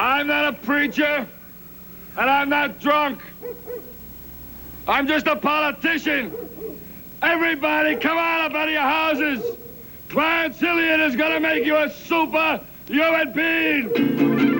I'm not a preacher, and I'm not drunk. I'm just a politician. Everybody, come on up out of your houses. Clarence Hilliard is going to make you a super human being.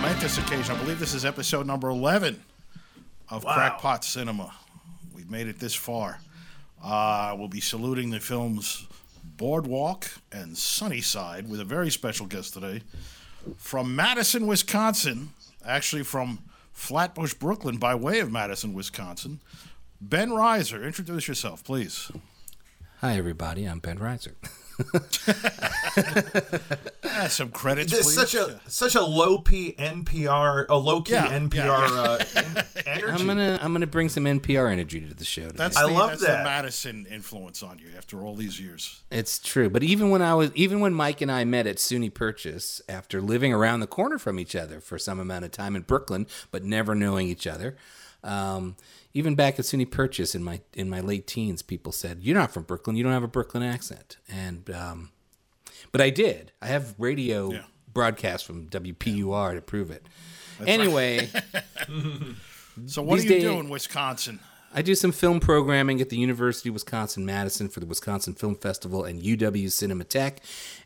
Momentous occasion. I believe this is episode number 11 of Crackpot Cinema. We've made it this far. Uh, we'll be saluting the films Boardwalk and Sunnyside with a very special guest today from Madison, Wisconsin, actually from Flatbush, Brooklyn, by way of Madison, Wisconsin. Ben Reiser, introduce yourself, please. Hi, everybody. I'm Ben Reiser. Ah, some credits, It's please. such a such a low p NPR, a low key Yeah, NPR yeah, Uh, energy. I'm gonna I'm gonna bring some NPR energy to the show. Today. That's I the, love that's that. the Madison influence on you after all these years. It's true. But even when I was even when Mike and I met at SUNY Purchase after living around the corner from each other for some amount of time in Brooklyn, but never knowing each other. Um, even back at SUNY Purchase in my in my late teens, people said, "You're not from Brooklyn. You don't have a Brooklyn accent." And um, but I did. I have radio Yeah. broadcasts from WPUR to prove it. anyway, So what do you days- do in Wisconsin? I do some film programming at the University of Wisconsin Madison for the Wisconsin Film Festival and UW Cinematheque.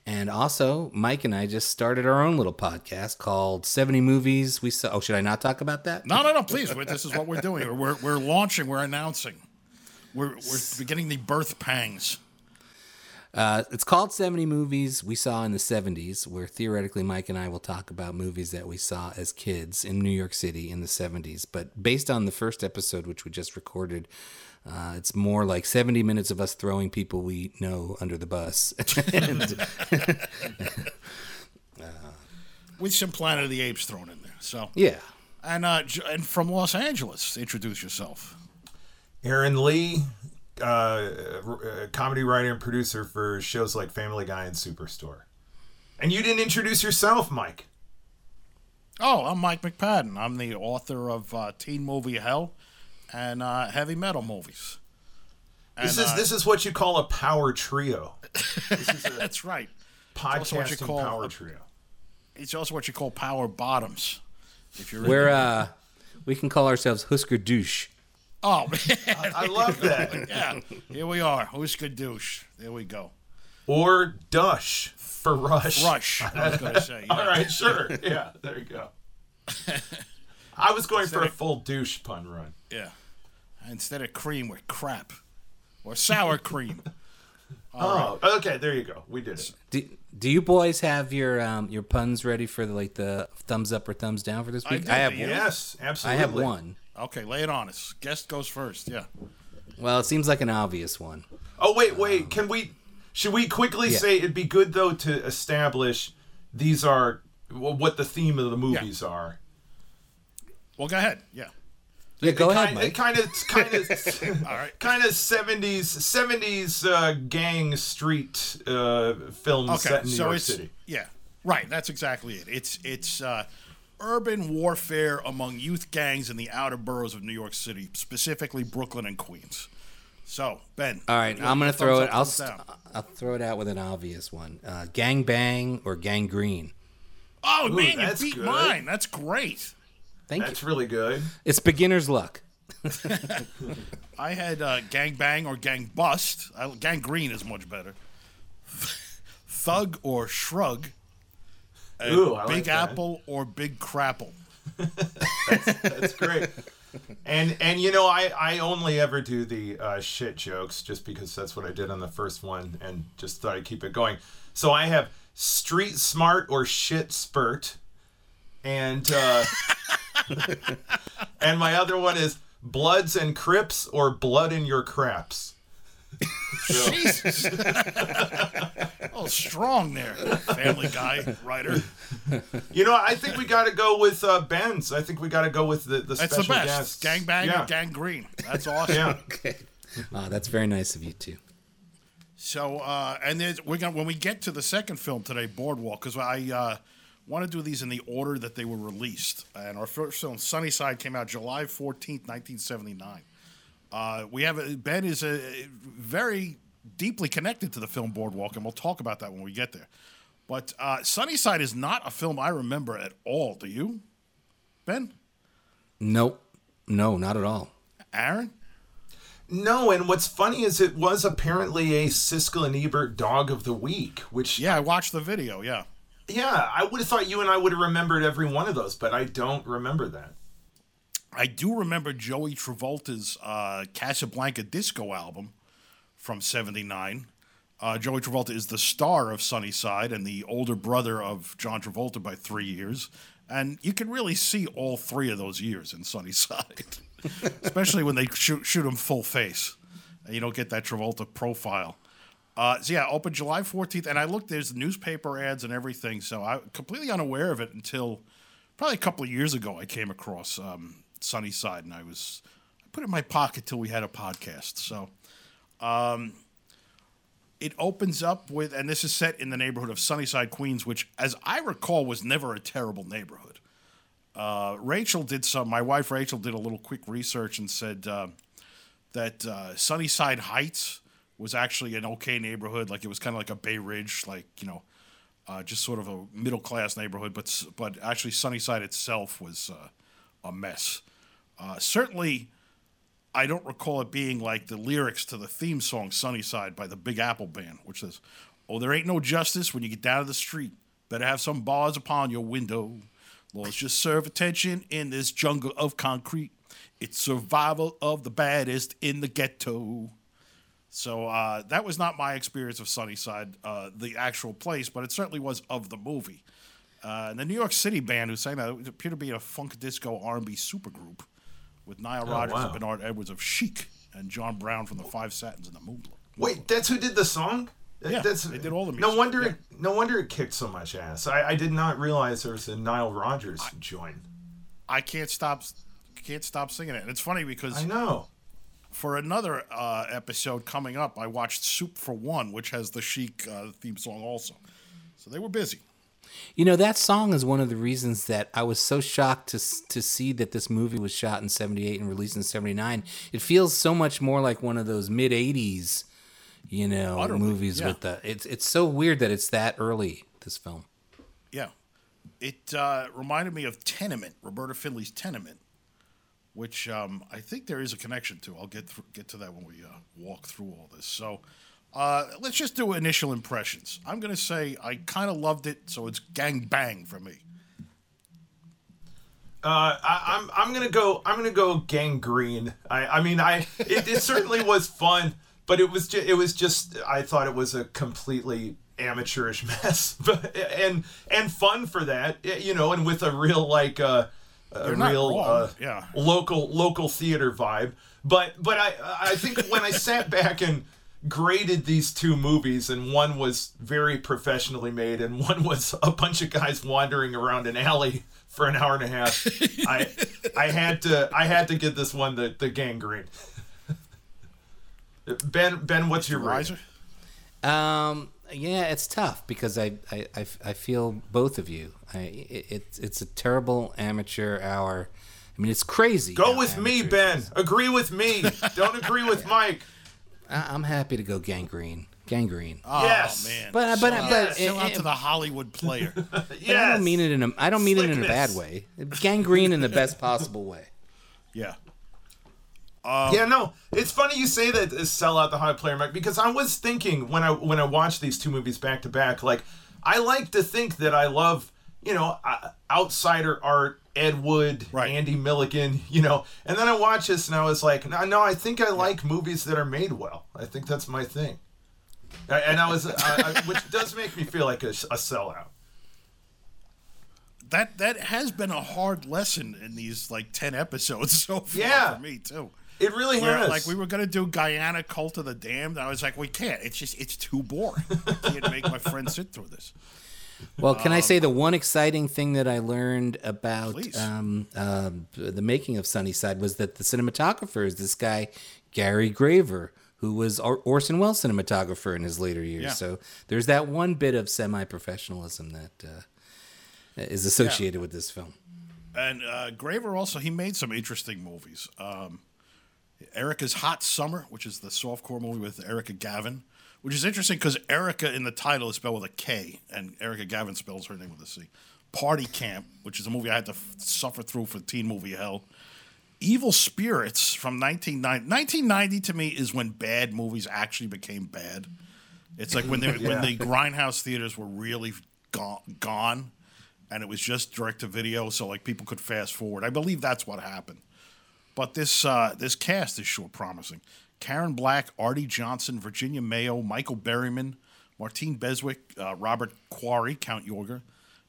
And also, Mike and I just started our own little podcast called 70 Movies We Saw. Oh, should I not talk about that? No, no, no. Please, this is what we're doing. We're we're launching. We're announcing. We're we're beginning the birth pangs. Uh, it's called 70 Movies We Saw in the 70s, where theoretically Mike and I will talk about movies that we saw as kids in New York City in the 70s. But based on the first episode, which we just recorded, uh, it's more like 70 minutes of us throwing people we know under the bus. and, with some Planet of the Apes thrown in there. So yeah. and uh, and from Los Angeles, introduce yourself. Aaron Lee, uh, uh, comedy writer and producer for shows like Family Guy and Superstore. And you didn't introduce yourself, Mike. Oh, I'm Mike McPadden. I'm the author of uh, Teen Movie Hell and uh, heavy metal movies. This is uh, this is what you call a power trio, that's right. also what you podcasting call power a- trio. It's also what you call power bottoms. If you're We're uh, we can call ourselves Husker Douche. Oh man. I love that. yeah, here we are. Husker douche. There we go. Or Dush for Rush. Rush. I was going to say. Yeah. All right, sure. Yeah, there you go. I was going for a full douche pun run. Yeah. Instead of cream, with crap or sour cream. Oh, okay. There you go. We did it. Do, do you boys have your um, your puns ready for the, like the thumbs up or thumbs down for this I week? do, I, have. Yes, I absolutely. I have one. Okay, lay it on us. Guest goes first. Yeah. Well, it seems like an obvious one. Oh wait, wait. Can we? Should we quickly Yeah. say it'd be good though to establish these are well, what the theme of the movies are. Well, go ahead. Yeah. Yeah, go it ahead, kind, Mike. It kind of, kind of, All right. kind of seventies, seventies uh, gang street uh, films Okay. set in New so York City. yeah, right. That's exactly it. It's it's uh, urban warfare among youth gangs in the outer boroughs of New York City, specifically Brooklyn and Queens. So Ben. All right, I'm gonna thumbs throw up, it. I'll st- I'll throw it out with an obvious one. Uh, gang bang or gang green. Oh man, you that's beat good. mine. That's great. Thank That's you. That's really good. It's beginner's luck. I had uh, gang bang or gang bust. I, gang green is much better. Thug or shrug. And Ooh, I like Big that. Apple or Big Crapple. That's great. And and you know I I only ever do the uh, shit jokes just because that's what I did on the first one and just thought I'd keep it going. So I have street smart or shit spurt, and uh, and my other one is bloods and crips or blood in your craps. Jesus. oh, strong there, Family Guy writer. You know I think we got to go with uh, Ben's. I think we got to go with the the That's special the best. guests. Gang bang yeah. or gang green. That's awesome. Yeah. Okay. Uh, that's very nice of you too. So, uh, and there's, we're gonna when we get to the second film today, Boardwalk, because I uh, want to do these in the order that they were released. And our first film, Sunnyside, came out July 14th, 1979. Uh, we have a, Ben is a, very deeply connected to the film Boardwalk, and we'll talk about that when we get there. But uh, Sunnyside is not a film I remember at all. Do you, Ben? Nope. No, not at all. Aaron? No, and what's funny is it was apparently a Siskel and Ebert Dog of the Week, which Yeah, I watched the video. Yeah. yeah, I would have thought you and I would have remembered every one of those, but I don't remember that. I do remember Joey Travolta's uh, Casablanca disco album from '79. Uh, Joey Travolta is the star of Sunnyside and the older brother of John Travolta by three years, and you can really see all three of those years in Sunnyside, especially when they shoot, shoot him full face, you don't get that Travolta profile. Uh, so yeah, open July 14th, and I looked. There's newspaper ads and everything, so I completely unaware of it until probably a couple of years ago. I came across um, Sunnyside, and I was I put it in my pocket till we had a podcast. So, um, it opens up with, and this is set in the neighborhood of Sunnyside, Queens, which, as I recall, was never a terrible neighborhood. Uh, Rachel did some. My wife Rachel did a little quick research and said uh, that uh, Sunnyside Heights was actually an okay neighborhood. Like it was kind of like a Bay Ridge, like you know, uh, just sort of a middle class neighborhood. But but actually Sunnyside itself was uh, a mess. Uh, certainly, I don't recall it being like the lyrics to the theme song "Sunnyside" by the Big Apple Band, which says, "Oh, there ain't no justice when you get down to the street. Better have some bars upon your window. Laws just serve attention in this jungle of concrete. It's survival of the baddest in the ghetto." So uh, that was not my experience of Sunnyside, uh, the actual place, but it certainly was of the movie. Uh, and the New York City band who sang that it appeared to be a funk disco R&B supergroup with Nile Rodgers wow. and Bernard Edwards of Chic and John Brown from the Five Satins and the Moonlight. Wait, that's who did the song? Yeah, that's, they did all the music. No wonder, yeah. it, no wonder it kicked so much ass. I, I did not realize there was a Nile Rodgers joint. I can't stop can't stop singing it. And it's funny because I know. for another uh, episode coming up, I watched Soup for One, which has the Chic uh, theme song also. So they were busy. You know that song is one of the reasons that I was so shocked to to see that this movie was shot in '78 and released in '79. It feels so much more like one of those mid '80s, you know, Utterly, movies yeah. with the. It's it's so weird that it's that early. This film. Yeah. It uh, reminded me of Tenement, Roberta Findlay's Tenement, which um, I think there is a connection to. I'll get through, get to that when we uh, walk through all this. So uh, let's just do initial impressions. I'm going to say I kind of loved it, so it's gang bang for me. Uh, I, I'm I'm gonna go. I'm gonna go gangrene. I I mean I it, it certainly was fun, but it was just it was just I thought it was a completely amateurish mess, but and and fun for that, you know, and with a real like uh, a You're real uh, yeah. local local theater vibe. But but I I think when I sat back and graded these two movies and one was very professionally made and one was a bunch of guys wandering around an alley for an hour and a half i i had to i had to give this one the the gangrene ben ben what's your Riser? rating? Um, yeah, it's tough because I, I, I, I feel both of you. I, it, it's it's a terrible amateur hour. I mean, it's crazy. go with me ben is. agree with me don't agree with mike I, I'm happy to go gangrene. Gangrene. Oh, Yes. man. But- but- Shout out- but- shout out to the Hollywood player. But I don't mean it in a I don't mean it in a bad way. Gangrene in the best possible way. yeah. yeah, no, it's funny you say that uh, sell out the high player, Mike, because I was thinking when I when I watched these two movies back to back, like I like to think that I love, you know, uh, outsider art, Ed Wood, Right. Andy Milligan, you know, and then I watched this and I was like, no, no, I think I like movies that are made well. I think that's my thing, and I was, uh, I, I, which does make me feel like a, a sellout. That that has been a hard lesson in these like ten episodes so far Yeah. for me too. It really Where, has. like we were gonna do Guyana Cult of the Damned, and I was like, we can't. It's just it's too boring. I can't make my friends sit through this. Well, can I say the one exciting thing that I learned about um, um, the making of Sunnyside was that the cinematographer is this guy Gary Graver, who was Or- Orson Welles cinematographer in his later years. Yeah. So there's that one bit of semi-professionalism that uh, is associated with this film. And uh, Graver also he made some interesting movies. Um, Erica's Hot Summer, which is the softcore movie with Erica Gavin, which is interesting because Erica in the title is spelled with a K, and Erica Gavin spells her name with a C. Party Camp, which is a movie I had to f- suffer through for teen movie hell. Evil Spirits from 1990. 1990 to me is when bad movies actually became bad. It's like when they when the grindhouse theaters were really gone, gone, and it was just direct to video, so like people could fast forward. I believe that's what happened. But this uh, this cast is sure promising. Karen Black, Arte Johnson, Virginia Mayo, Michael Berryman, Martine Beswick, uh, Robert Quarry, Count Yorga,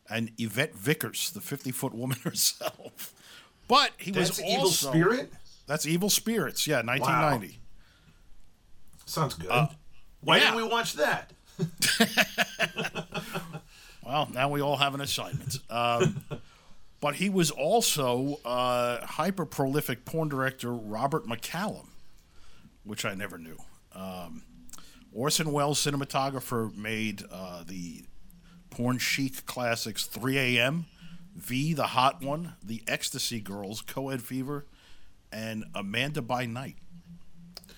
and Yvette Vickers, the 50 foot woman herself. But he That's was Evil also, Spirit? That's Evil Spirits, yeah, 1990. Sounds good. Why Uh, yeah. didn't we watch that? Well, now we all have an assignment. Um, but he was also uh, hyper prolific porn director Robert McCallum, which I never knew. Um, Orson Welles cinematographer made uh, the porn chic classics 3 a.m., V, The Hot One, The Ecstasy Girls, Coed Fever, and Amanda by Night.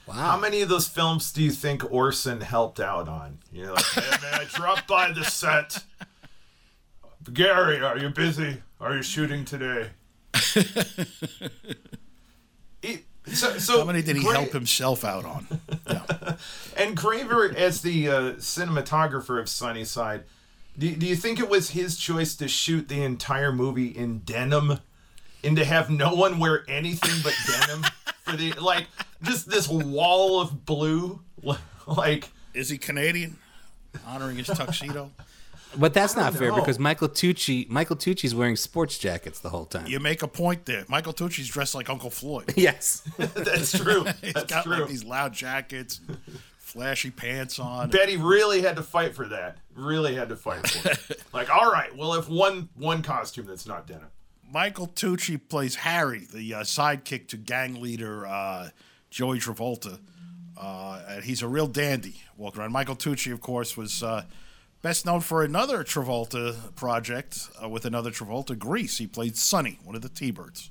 Wow. How many of those films do you think Orson helped out on? You know, like, hey man, I dropped by the set. Gary, are you busy? Are you shooting today? He- so, so How many did he Gra- help himself out on? Yeah. And Graver, as the uh, cinematographer of Sunnyside, do, do you think it was his choice to shoot the entire movie in denim, and to have no one wear anything but denim for the like just this wall of blue, like Is he Canadian? Honoring his tuxedo? But that's not fair know. because Michael Tucci Michael Tucci's wearing sports jackets the whole time. You make a point there. Michael Tucci's dressed like Uncle Floyd. Yes. that's true. He's That's got true. like these loud jackets, flashy pants on. Betty really had to fight for that. Really had to fight for it. Like, all right, well, if one one costume that's not denim. Michael Tucci plays Harry, the uh, sidekick to gang leader uh, Joey Travolta. Uh, and he's a real dandy walking around. Michael Tucci, of course, was uh, best known for another Travolta project uh, with another Travolta, Grease. He played Sonny, one of the T-Birds.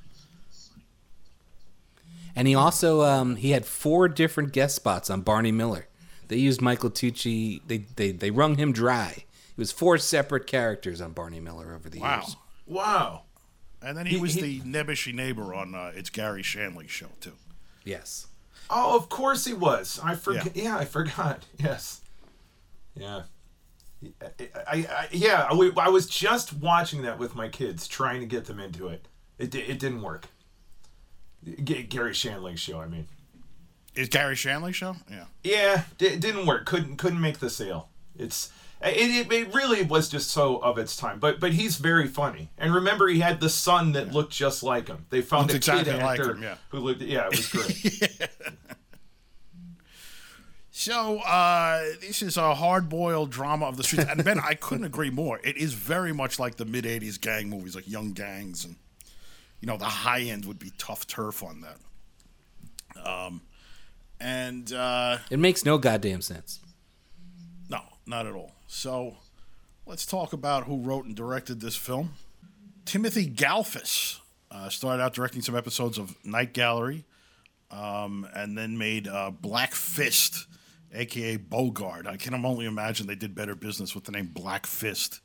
And he also um, he had four different guest spots on Barney Miller. They used Michael Tucci. They they they wrung him dry. It was four separate characters on Barney Miller over the Wow. years. Wow. Wow. And then he, He- was he- the nebbishy neighbor on uh, It's Garry Shandling show, too. Yes. Oh, of course he was. I forgot. Yeah. Yeah. I forgot. Yes. Yeah. I, I, yeah. I, I was just watching that with my kids, trying to get them into it. It, it didn't work. G- Garry Shandling show. I mean, Is Garry Shandling show? Yeah. yeah, it didn't work. Couldn't couldn't make the sale. It's it, it, it really was just so of its time. But but he's very funny. And remember, he had the son that looked just like him. They found Looked a kid exactly like actor him, yeah. who looked. Yeah, it was great. So uh, this is a hard-boiled drama of the streets, and Ben, I couldn't agree more. It is very much like the mid '80s gang movies, like Young Gangs, and you know the high end would be tough turf on that. Um, and uh, It makes no goddamn sense. no, not at all. So let's talk about who wrote and directed this film. Timothy Galfas uh, started out directing some episodes of Night Gallery, um, and then made uh, Black Fist, aka Bogart. I can only imagine they did better business with the name Black Fist.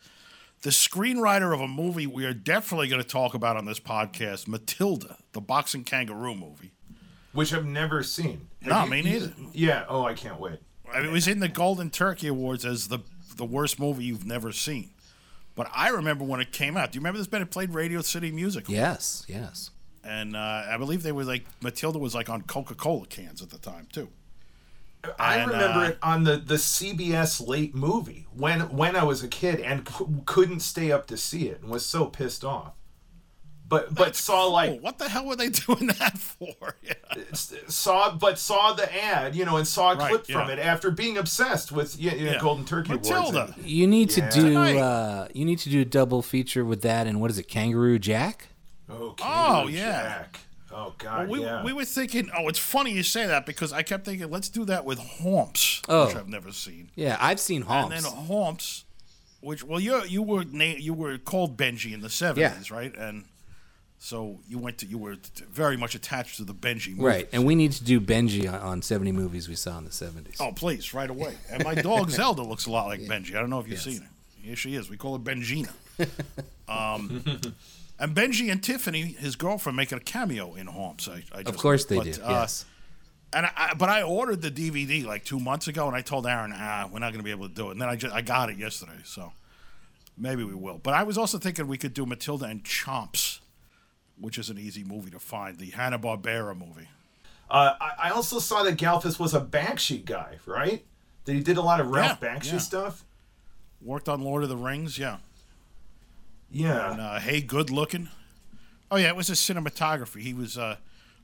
The screenwriter of a movie we are definitely going to talk about on this podcast, Matilda, the boxing kangaroo movie. which I've never seen. No, Have me you- neither. Yeah. Oh, I can't wait. I mean, it was in the Golden Turkey Awards as the the worst movie you've never seen. But I remember when it came out. Do you remember this? Ben, it played Radio City Music, Yes. Yes. and uh, I believe they were like Matilda was like on Coca Cola cans at the time too. I And, remember uh, it on the, the CBS late movie when when I was a kid and c- couldn't stay up to see it and was so pissed off. But but saw cool. like what the hell were they doing that for? Yeah. saw but saw the ad you know and saw a Right, clip from yeah. it after being obsessed with you know, Yeah. Golden Turkey Matilda. Awards. and- You need to do uh, you need to do a double feature with that and what is it, Kangaroo Jack? Oh, Oh, yeah. Jack. Oh God, We, yeah. we were thinking, oh, it's funny you say that because I kept thinking, let's do that with Chomps, Oh. which I've never seen. Yeah, I've seen Chomps. And Chomps. then Chomps, which well you you were na- you were called Benji in the seventies, right? And so you went to you were t- very much attached to the Benji movie. Right, and we need to do Benji on, on 70 movies we saw in the 70s. Oh, please, right away. And my dog Zelda looks a lot like Benji. I don't know if you've Yes. seen her. Here she is. We call her Benjina. um, and Benji and Tiffany, his girlfriend, make a cameo in Chomps. I, I just, of course they but, do. uh, yes. And I, I, but I ordered the DVD like two months ago, and I told Aaron, ah, we're not going to be able to do it. And then I just I got it yesterday, so maybe we will. But I was also thinking we could do Matilda and Chomps, which is an easy movie to find, the Hanna Barbera movie. Uh, I, I also saw that Galfas was a Bakshi guy, right? That he did a lot of Ralph Yeah, Bakshi yeah. stuff. Worked on Lord of the Rings, yeah. Yeah. And uh, hey, good looking. Oh yeah, it was his cinematography. He was. Uh,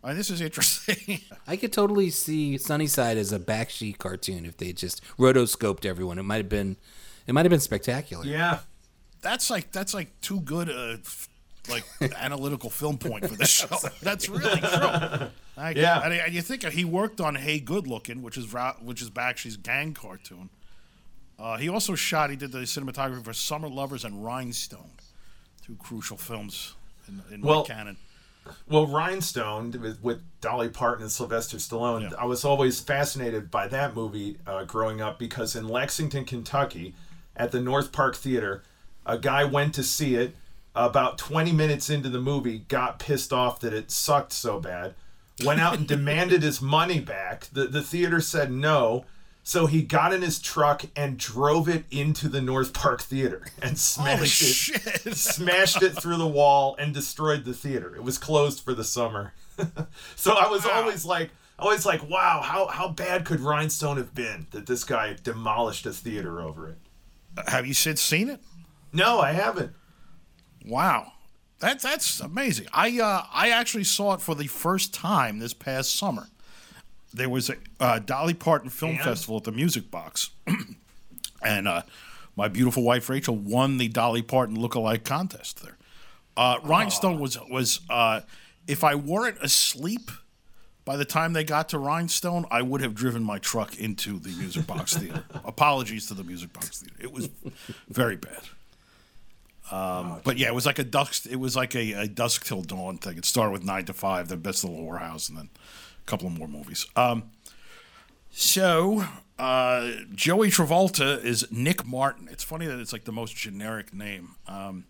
I mean, this is interesting. I could totally see Sunnyside as a Bakshi cartoon if they just rotoscoped everyone. It might have been, it might have been spectacular. yeah. that's like that's like too good a like analytical film point for the show. That's really true. I, Yeah. and, and you think he worked on Hey Good Looking, which is which is Bakshi's gang cartoon. Uh, he also shot. He did the cinematography for Summer Lovers and Rhinestone, two crucial films in, in Well, my canon. Well, Rhinestone with, with Dolly Parton and Sylvester Stallone, Yeah. I was always fascinated by that movie uh, growing up because in Lexington, Kentucky, at the North Park Theater, a guy went to see it. About 20 minutes into the movie, got pissed off that it sucked so bad, went out and demanded his money back. The, the theater said no. So he got in his truck and drove it into the North Park Theater and Holy smashed it shit! smashed it through the wall and destroyed the theater. It was closed for the summer. so I was Wow. always like always like, wow, how how bad could Rhinestone have been that this guy demolished a theater over it? Have you since seen it? No, I haven't. Wow, that's that's amazing. I uh, I actually saw it for the first time this past summer. There was a uh, Dolly Parton Film? Festival at the Music Box, and uh, my beautiful wife Rachel won the Dolly Parton lookalike contest there. Uh, Rhinestone was was uh, if I weren't asleep by the time they got to Rhinestone, I would have driven my truck into the Music Box Theater. Apologies to the Music Box Theater. It was very bad. Um, but yeah, it was like a dusk. It was like a, a dusk till dawn thing. It started with nine to five, then Best Little Whorehouse, and then a couple of more movies. Um, so uh, Joey Travolta is Nick Martin. It's funny that it's like the most generic name. Um,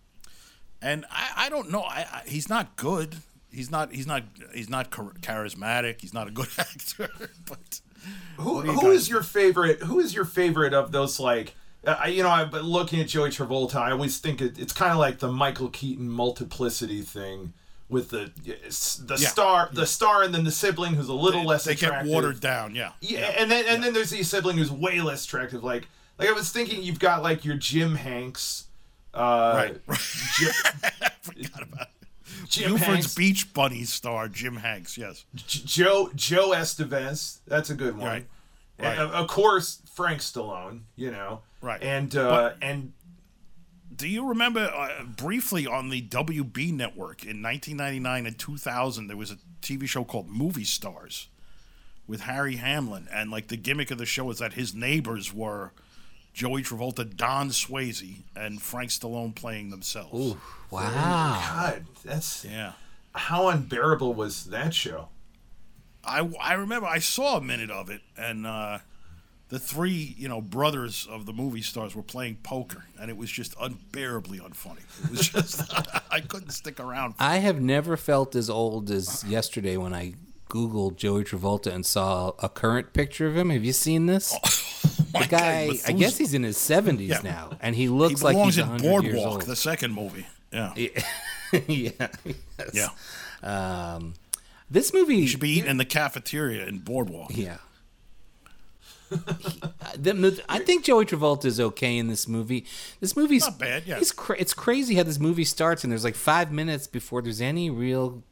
and I, I don't know. I, I, he's not good. He's not. He's not. He's not charismatic. He's not a good actor. But Who you who guys is your favorite? Who is your favorite of those like? Uh, you know, I've been looking at Joey Travolta. I always think it, it's kind of like the Michael Keaton multiplicity thing with the the Yeah. star, the star, and then the sibling who's a little they, less they get watered down. Yeah. Yeah, and then and then there's the sibling who's way less attractive. Like like I was thinking, you've got like your Jim Hanks, uh, Right. Ji- I forgot about it. Jim Buford's Hanks, Beach Bunny star Jim Hanks. Yes. J- Joe Joe Estevez. That's a good one. Right. And, Right. of- of course, Frank Stallone. You know. Right. And uh, and Do you remember uh, briefly on the WB network in 1999 and 2000 there was a TV show called Movie Stars with Harry Hamlin and like the gimmick of the show is that his neighbors were Joey Travolta, Don Swayze, and Frank Stallone playing themselves. Ooh, wow. God, that's Yeah. how unbearable was that show. I, I remember I saw a minute of it and uh, the three you know brothers of the movie stars were playing poker and it was just unbearably unfunny. It was just I couldn't stick around. I have never felt as old as yesterday when I Googled Joey Travolta and saw a current picture of him. Have you seen this? My the guy, God, I guess he's in his 70s Yeah. now, and he He looks like belongs he's in 100 years Boardwalk, old. the second movie. Yeah. yeah. Yeah. Um, this movie You should be eating in the cafeteria in Boardwalk. Yeah. The- I think Joey Travolta is okay in this movie. This movie's Not bad, yeah. It's, cra- it's crazy how this movie starts, and there's like five minutes before there's any real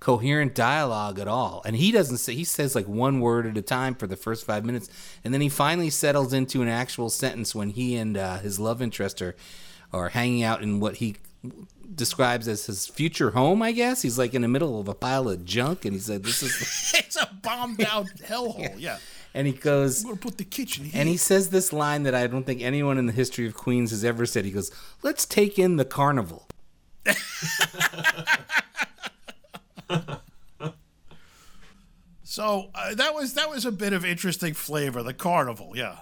coherent dialogue at all. And he doesn't say. He says like one word at a time for the first five minutes, and then he finally settles into an actual sentence when he and uh, his love interest are are hanging out in what he describes as his future home. I guess he's like in the middle of a pile of junk, and he said, "This is." it's a bombed out hellhole. Yeah. And he goes, I'm gonna put the kitchen here. and he says this line that I don't think anyone in the history of Queens has ever said. He goes, "Let's take in the carnival." So uh, that was that was a bit of interesting flavor, the carnival, yeah,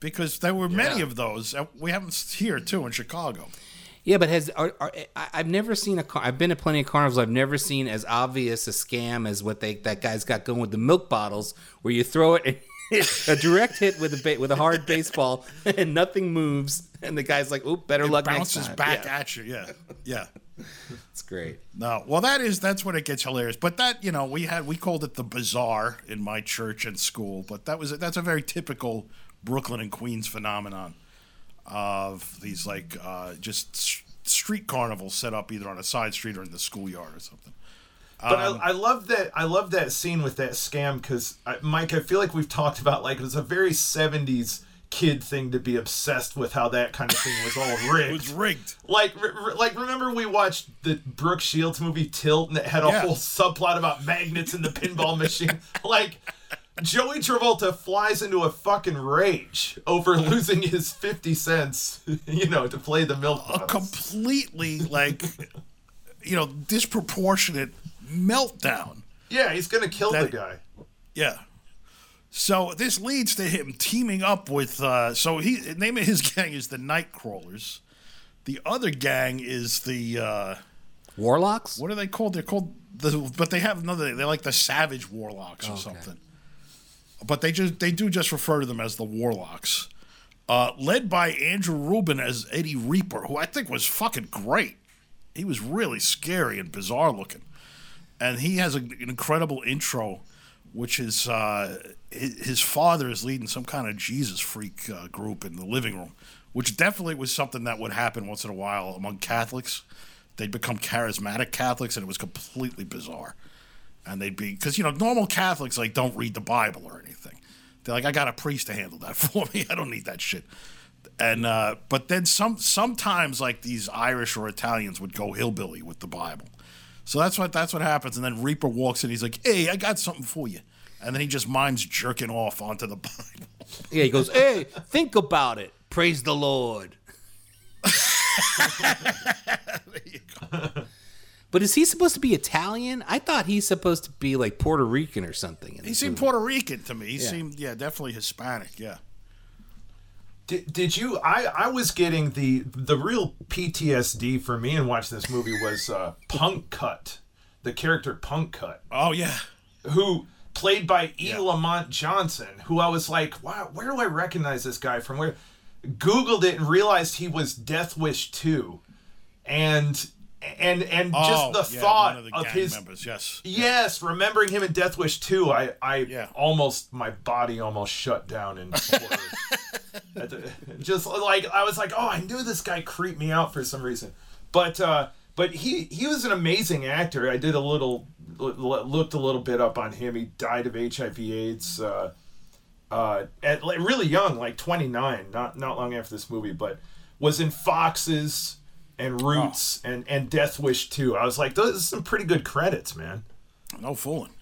because there were many Yeah. of those. We have them here too in Chicago. Yeah, but has are, are, I, I've never seen a car. I've been to plenty of carnivals. I've never seen as obvious a scam as what they that guy's got going with the milk bottles, where you throw it. And a direct hit with a ba- with a hard baseball and nothing moves and the guy's like, "Oop, better luck next Bounces time." back Yeah, at you, yeah, yeah. it's great. No, well, that is that's when it gets hilarious. But that you know, we had we called it the bazaar in my church and school. But that was that's a very typical Brooklyn and Queens phenomenon of these like uh, just street carnivals set up either on a side street or in the schoolyard or something. But Um, I, I love that. I love that scene with that scam because Mike, I feel like we've talked about like it was a very '70s kid thing to be obsessed with how that kind of thing was all rigged. It was rigged. like, re- like remember we watched the Brooke Shields movie Tilt, and it had a Yeah. whole subplot about magnets in the pinball machine. Like, Joey Travolta flies into a fucking rage over losing his fifty cents, you know, to play the milk. a bottles. completely like you know disproportionate meltdown. yeah, he's gonna kill That- the guy. Yeah. So this leads to him teaming up with. Uh, so he the name of his gang is the Nightcrawlers. The other gang is the uh, Warlocks? what are they called? They're called the, but they have another. They're like the Savage Warlocks or Okay. something. But they just they do just refer to them as the Warlocks. Uh, led by Andrew Rubin as Eddie Reaper, who I think was fucking great. He was really scary and bizarre looking, and he has a, an incredible intro, which is uh, his, father is leading some kind of Jesus freak uh, group in the living room, which definitely was something that would happen once in a while among Catholics. They'd become charismatic Catholics, and it was completely bizarre. And they'd be because you know normal Catholics like don't read the Bible or anything. They're like, I got a priest to handle that for me. I don't need that shit. And uh, but then some sometimes like these Irish or Italians would go hillbilly with the Bible. So that's what that's what happens. And then Reaper walks in. He's like, Hey, I got something for you. And then he just minds jerking off onto the Bible. Yeah, he goes, "Hey, think about it. Praise the Lord." But is he supposed to be Italian? I thought he's supposed to be like Puerto Rican or something. He seemed movie. Puerto Rican to me. He Yeah. seemed yeah, definitely Hispanic. Yeah. Did, did you? I, I was getting the the real PTSD for me in watching this movie was uh, Punk Cut, the character Punk Cut, Oh yeah. who played by E. Lamont Johnson, who I was like, wow, where do I recognize this guy from? Where? Googled it and realized he was Death Wish two, and and and Oh, just the yeah, thought of, of, the gang his members. Yes. Yes, remembering him in Death Wish 2, I, I Yeah. almost, my body almost shut down in. The- Just like, I was like, oh, I knew this guy creeped me out for some reason. But, uh, but he, he was an amazing actor. I did a little, l- looked a little bit up on him. He died of HIV AIDS, uh, uh, at really young, like 29, not, not long after this movie, but was in Foxes and Roots and, and Death Wish too. I was like, those are some pretty good credits, man. No fooling.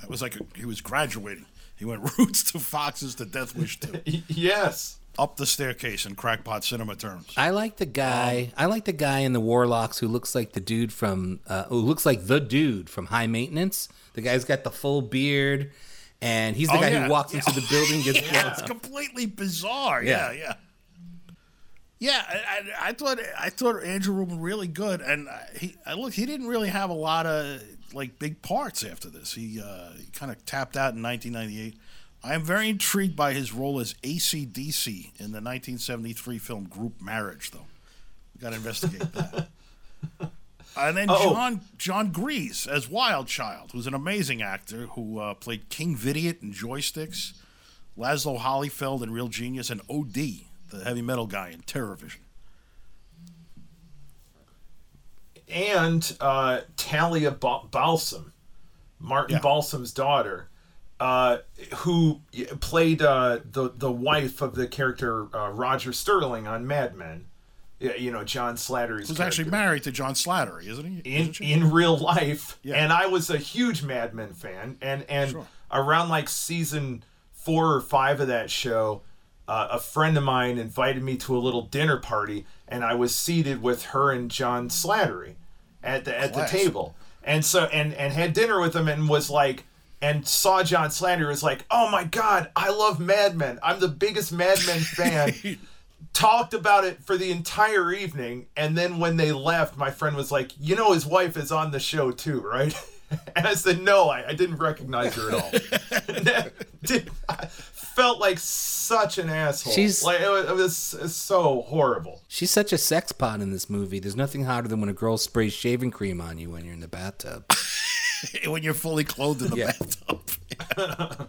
That was like a, he was graduating. He went roots to foxes to Death Wish too. Yes. Up the staircase in crackpot cinema terms. I like the guy. I like the guy in the Warlocks who looks like the dude from, uh, who looks like the dude from High Maintenance. The guy's got the full beard, and he's the Oh, guy yeah. who walks Yeah. into the building, gets blown Yeah, it's up. completely bizarre. Yeah, Yeah. yeah. Yeah, I, I, I thought I thought Andrew Rubin really good, and he I look he didn't really have a lot of like big parts after this. He uh, he kind of tapped out in 1998. I am very intrigued by his role as ACDC in the 1973 film Group Marriage, though. We got to investigate that. And then Oh. John Jon Gries as Wild Child, who's an amazing actor who uh, played King Vidiot in Joysticks, Lazlo Hollyfeld in Real Genius, and OD, the heavy metal guy in Terror Vision. And uh, Talia Balsam, Martin Yeah. Balsam's daughter, uh, who played uh, the the wife of the character uh, Roger Sterling on Mad Men. Yeah, you know John Slattery's Who's actually married to John Slattery, isn't he? in Isn't she? in real life Yeah. and i was a huge mad men fan and and Sure. around like season four or five of that show, uh, a friend of mine invited me to a little dinner party, and I was seated with her and John Slattery at the at Class. the table, and so and and had dinner with him, and was like. And saw John Slattery was like, "Oh my God, I love Mad Men. I'm the biggest Mad Men fan." talked about it for the entire evening and then when they left my friend was like you know his wife is on the show too right and i said no i, I didn't recognize her at all And that did, I felt like such an asshole She's- like it was, it was it's so horrible She's such a sex pot in this movie. There's nothing hotter than when a girl sprays shaving cream on you when you're in the bathtub. when you're fully clothed in the Yeah. bathtub.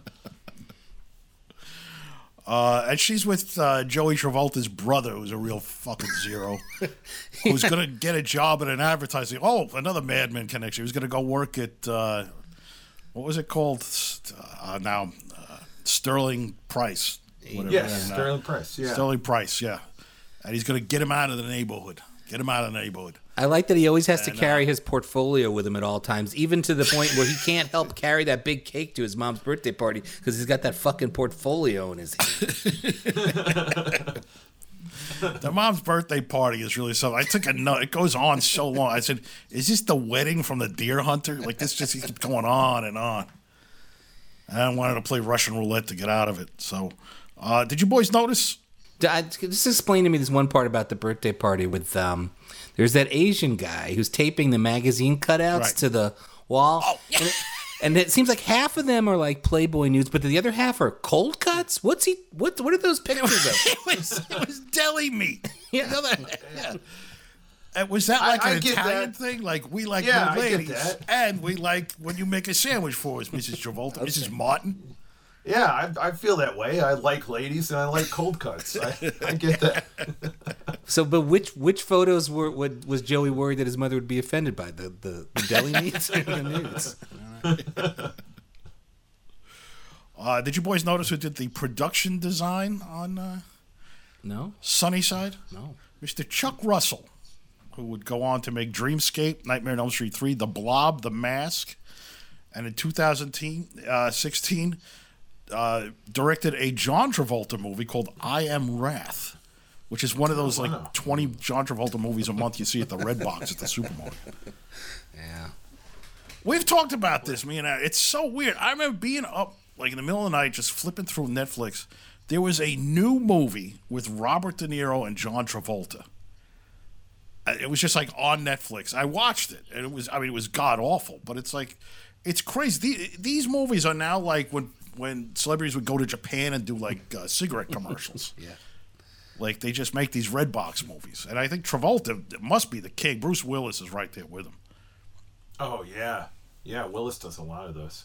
uh, and she's with uh, Joey Travolta's brother, who's a real fucking zero, who's gonna get a job at an advertising. Oh, another Mad Men connection. He's gonna go work at uh, what was it called uh, now? Uh, Sterling Price. whatever yes it is now. sterling Price. yeah Sterling Price, yeah. And he's gonna get him out of the neighborhood. Get him out of the neighborhood. I like that he always has to carry uh, his portfolio with him at all times, even to the point where he can't help carry that big cake to his mom's birthday party because he's got that fucking portfolio in his hand. The mom's birthday party is really something. I took a note. It goes on so long. I said, "Is this the wedding from the Deer Hunter?" Like this just keeps going on and on. I wanted to play Russian roulette to get out of it. So, uh, did you boys notice? I- Just explain to me this one part about the birthday party with um. There's that Asian guy who's taping the magazine cutouts Right. to the wall. Oh, yeah. and, it, and it seems like half of them are like Playboy nudes, but the other half are cold cuts. What's he? What? What are those pictures of? It was it was deli meat. Yeah. The other- yeah. And was that like I an get Italian that. thing? Like we like Yeah, the I get ladies, that. and we like when you make a sandwich for us, Mrs. Travolta, Mrs. Martin. yeah I, I feel that way i like ladies and i like cold cuts i, I get that So, but which which photos were what was Joey worried that his mother would be offended by the the, the deli meats or the nudes? Uh, did you boys notice who did the production design on uh, No, Sunnyside? no. Mr. Chuck Russell, who would go on to make Dreamscape, Nightmare on Elm Street 3, The Blob, The Mask, and in 2016, uh, directed a John Travolta movie called I Am Wrath, which is one of those like 20 John Travolta movies a month you see at the Red Box at the supermarket. Yeah. We've talked about this, me and I. It's so weird. I remember being up like in the middle of the night, just flipping through Netflix. There was a new movie with Robert De Niro and John Travolta. It was just like on Netflix. I watched it, and it was. I mean, it was god awful, but it's like, it's crazy. The- These movies are now like when when celebrities would go to Japan and do like uh, cigarette commercials. Yeah. Like they just make these red box movies, and I think Travolta must be the king. Bruce Willis is right there with him. oh yeah yeah willis does a lot of those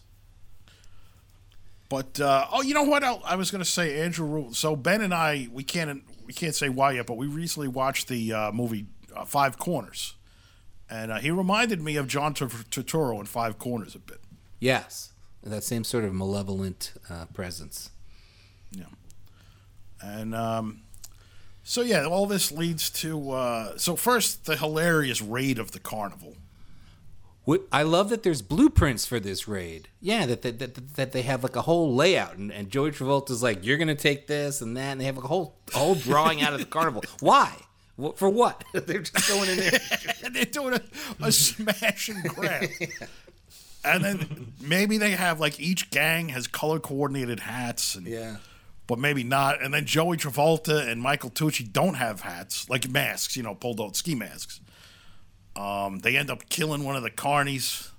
But uh, oh, you know what? else I was going to say, Andrew. So Ben and I, we can't we can't say why yet, but we recently watched the uh, movie uh, Five Corners, and uh, he reminded me of John Tur- Turturro in Five Corners a bit. Yes, that same sort of malevolent uh, presence. Yeah, and um, so yeah, all this leads to uh, so first the hilarious raid of the carnival. I love that there's blueprints for this raid. Yeah, that that, that, that they have like a whole layout, and, and Joey Travolta's like, "You're gonna take this and that," and they have a whole whole drawing out of the carnival. Why? What, for what? They're just going in there. and they're doing a, a smash and grab. And then maybe they have like each gang has color coordinated hats and Yeah. but maybe not. And then Joey Travolta and Michael Tucci don't have hats, like masks, you know, pulled out ski masks. Um, they end up killing one of the carnies.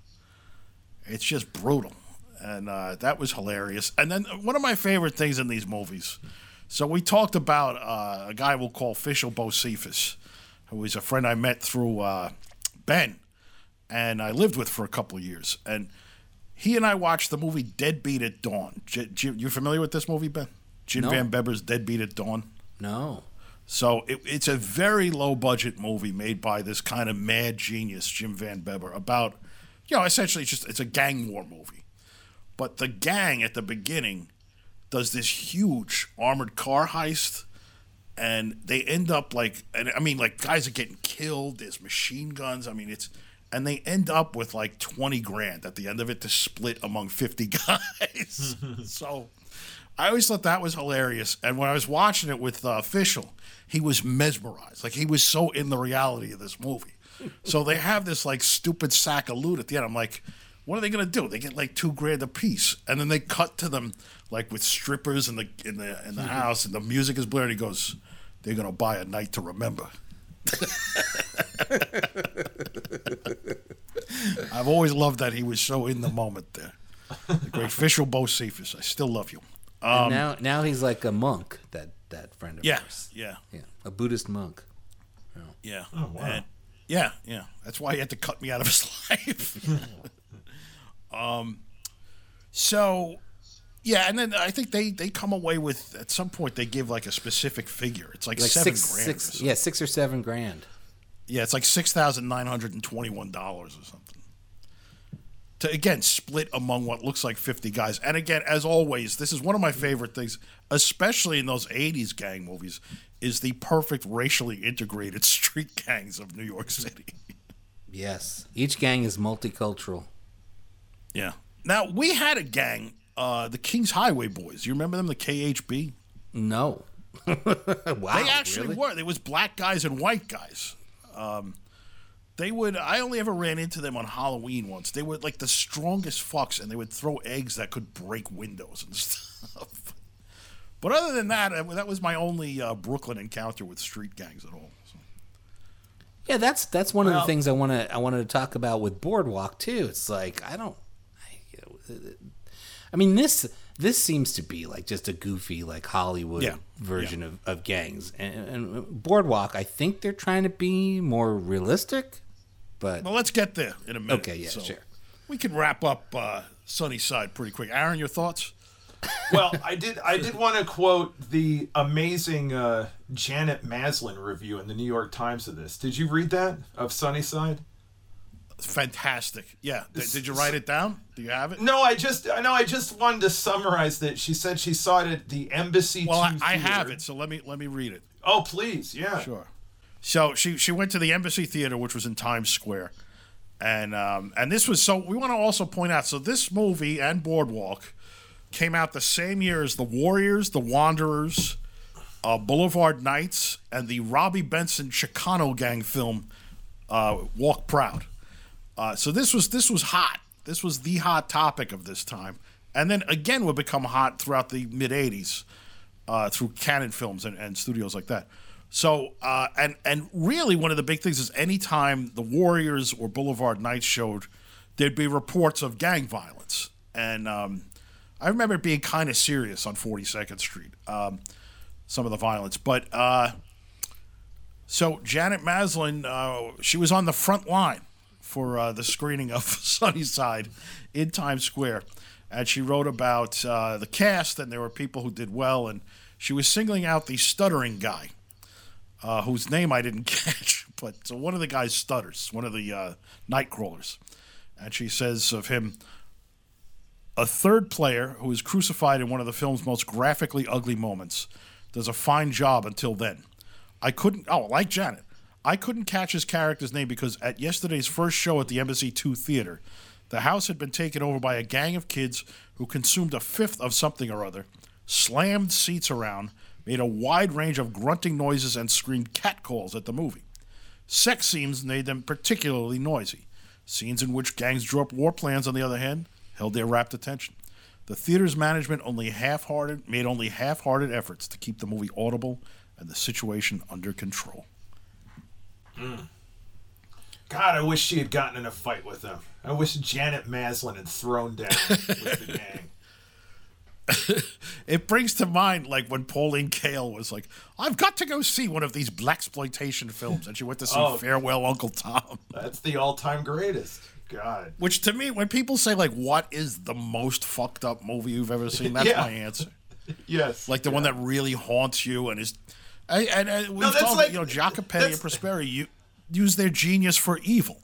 It's just brutal. And uh, that was hilarious. And then one of my favorite things in these movies. So we talked about uh, a guy we'll call Official Bocephus, who is a friend I met through uh, Ben, and I lived with for a couple of years. And he and I watched the movie Deadbeat at Dawn. J- J- you familiar with this movie, Ben? Jim No. Van Bebber's Deadbeat at Dawn. No. So it, it's a very low budget movie made by this kind of mad genius, Jim Van Beber, about, you know, essentially it's just it's a gang war movie. But the gang at the beginning does this huge armored car heist, and they end up like, and I mean, like guys are getting killed. There's machine guns. I mean, it's and they end up with like 20 grand at the end of it to split among 50 guys. so I always thought that was hilarious. And when I was watching it with uh, Official, he was mesmerized. Like he was so in the reality of this movie. so they have this like stupid sack of loot at the end. I'm like, what are they gonna do? They get like two grand a piece, and then they cut to them like with strippers in the in the in the house, and the music is blaring. He goes, "They're gonna buy a night to remember." I've always loved that he was so in the moment there. The great Official Bo Cephas. I still love you. And now, now he's like a monk. That that friend of Yeah, ours. yeah, Yeah, a Buddhist monk. yeah. Oh, wow. And- yeah, yeah. That's why he had to cut me out of his life. um, so yeah, and then I think they they come away with at some point they give like a specific figure. It's like, Like seven six, grand. six, yeah, six or seven grand. Yeah, it's like six thousand nine hundred and twenty-one dollars or something. To again split among what looks like fifty guys, and again, as always, this is one of my favorite things, especially in those '80s gang movies, is the perfect racially integrated street gangs of New York City. Yes, each gang is multicultural. Yeah. Now we had a gang, uh, the Kings Highway Boys. You remember them, the KHB? No. wow. They actually really? were. There was black guys and white guys. Um, they would. I only ever ran into them on Halloween once. They were like the strongest fucks, and they would throw eggs that could break windows and stuff. But other than that, that was my only uh, Brooklyn encounter with street gangs at all. So. Yeah, that's that's one of the things I want to I wanted to talk about with Boardwalk too. It's like I don't, I, I mean this this seems to be like just a goofy like Hollywood Yeah, version Of, of gangs and, and Boardwalk. I think they're trying to be more realistic, but Well, let's get there in a minute. Okay, yeah, So sure. We can wrap up uh, Sunnyside pretty quick. Aaron, your thoughts? well, I did. I did want to quote the amazing uh, Janet Maslin review in the New York Times of this. Did you read that of Sunnyside? Fantastic. Yeah. Did, did you write it down? Do you have it? No, I just. I know. I just wanted to summarize that. She said she saw it at the Embassy. Well, I, I have it, so let me let me read it. Oh, please, yeah. Sure. So she she went to the Embassy Theater, which was in Times Square, and um, and this was so. We want to also point out. So this movie and Boardwalk came out the same year as the Warriors, the Wanderers, uh, Boulevard Nights, and the Robby Benson Chicano gang film uh, Walk Proud. Uh, so this was this was hot. This was the hot topic of this time, and then again would become hot throughout the mid '80s uh, through Cannon Films and, and studios like that. So uh, and and really one of the big things is anytime the Warriors or Boulevard Nights showed, there'd be reports of gang violence, and um, I remember it being kind of serious on 42nd Street. Um, some of the violence, but. Uh, so Janet Maslin, uh, she was on the front line for uh, the screening of Sunnyside in Times Square, and she wrote about uh, the cast, and there were people who did well, and she was singling out the stuttering guy, uh, whose name I didn't catch, but so one of the guys stutters, one of the uh, night crawlers, and she says of him, a third player who is crucified in one of the film's most graphically ugly moments does a fine job until then. I couldn't, oh, like Janet, I couldn't catch his character's name because at yesterday's first show at the Embassy 2 Theater, the house had been taken over by a gang of kids who consumed a fifth of something or other, slammed seats around, made a wide range of grunting noises, and screamed catcalls at the movie. Sex scenes made them particularly noisy. Scenes in which gangs drew up war plans, on the other hand, held their rapt attention. The theater's management only half-hearted made only half-hearted efforts to keep the movie audible and the situation under control. Mm. God, I wish she had gotten in a fight with them. I wish Janet Maslin had thrown down with the gang. It brings to mind like when Pauline Kael was like, "I've got to go see one of these black exploitation films," and she went to see Oh. Farewell Uncle Tom. That's the all-time greatest. God. Which to me, when people say like, "What is the most fucked up movie you've ever seen?" That's Yeah. my answer. Yes. Like the one that really haunts you and is, and, and, and we've that's talked, like- you know, Jacopetti and Prosperi you use their genius for evil.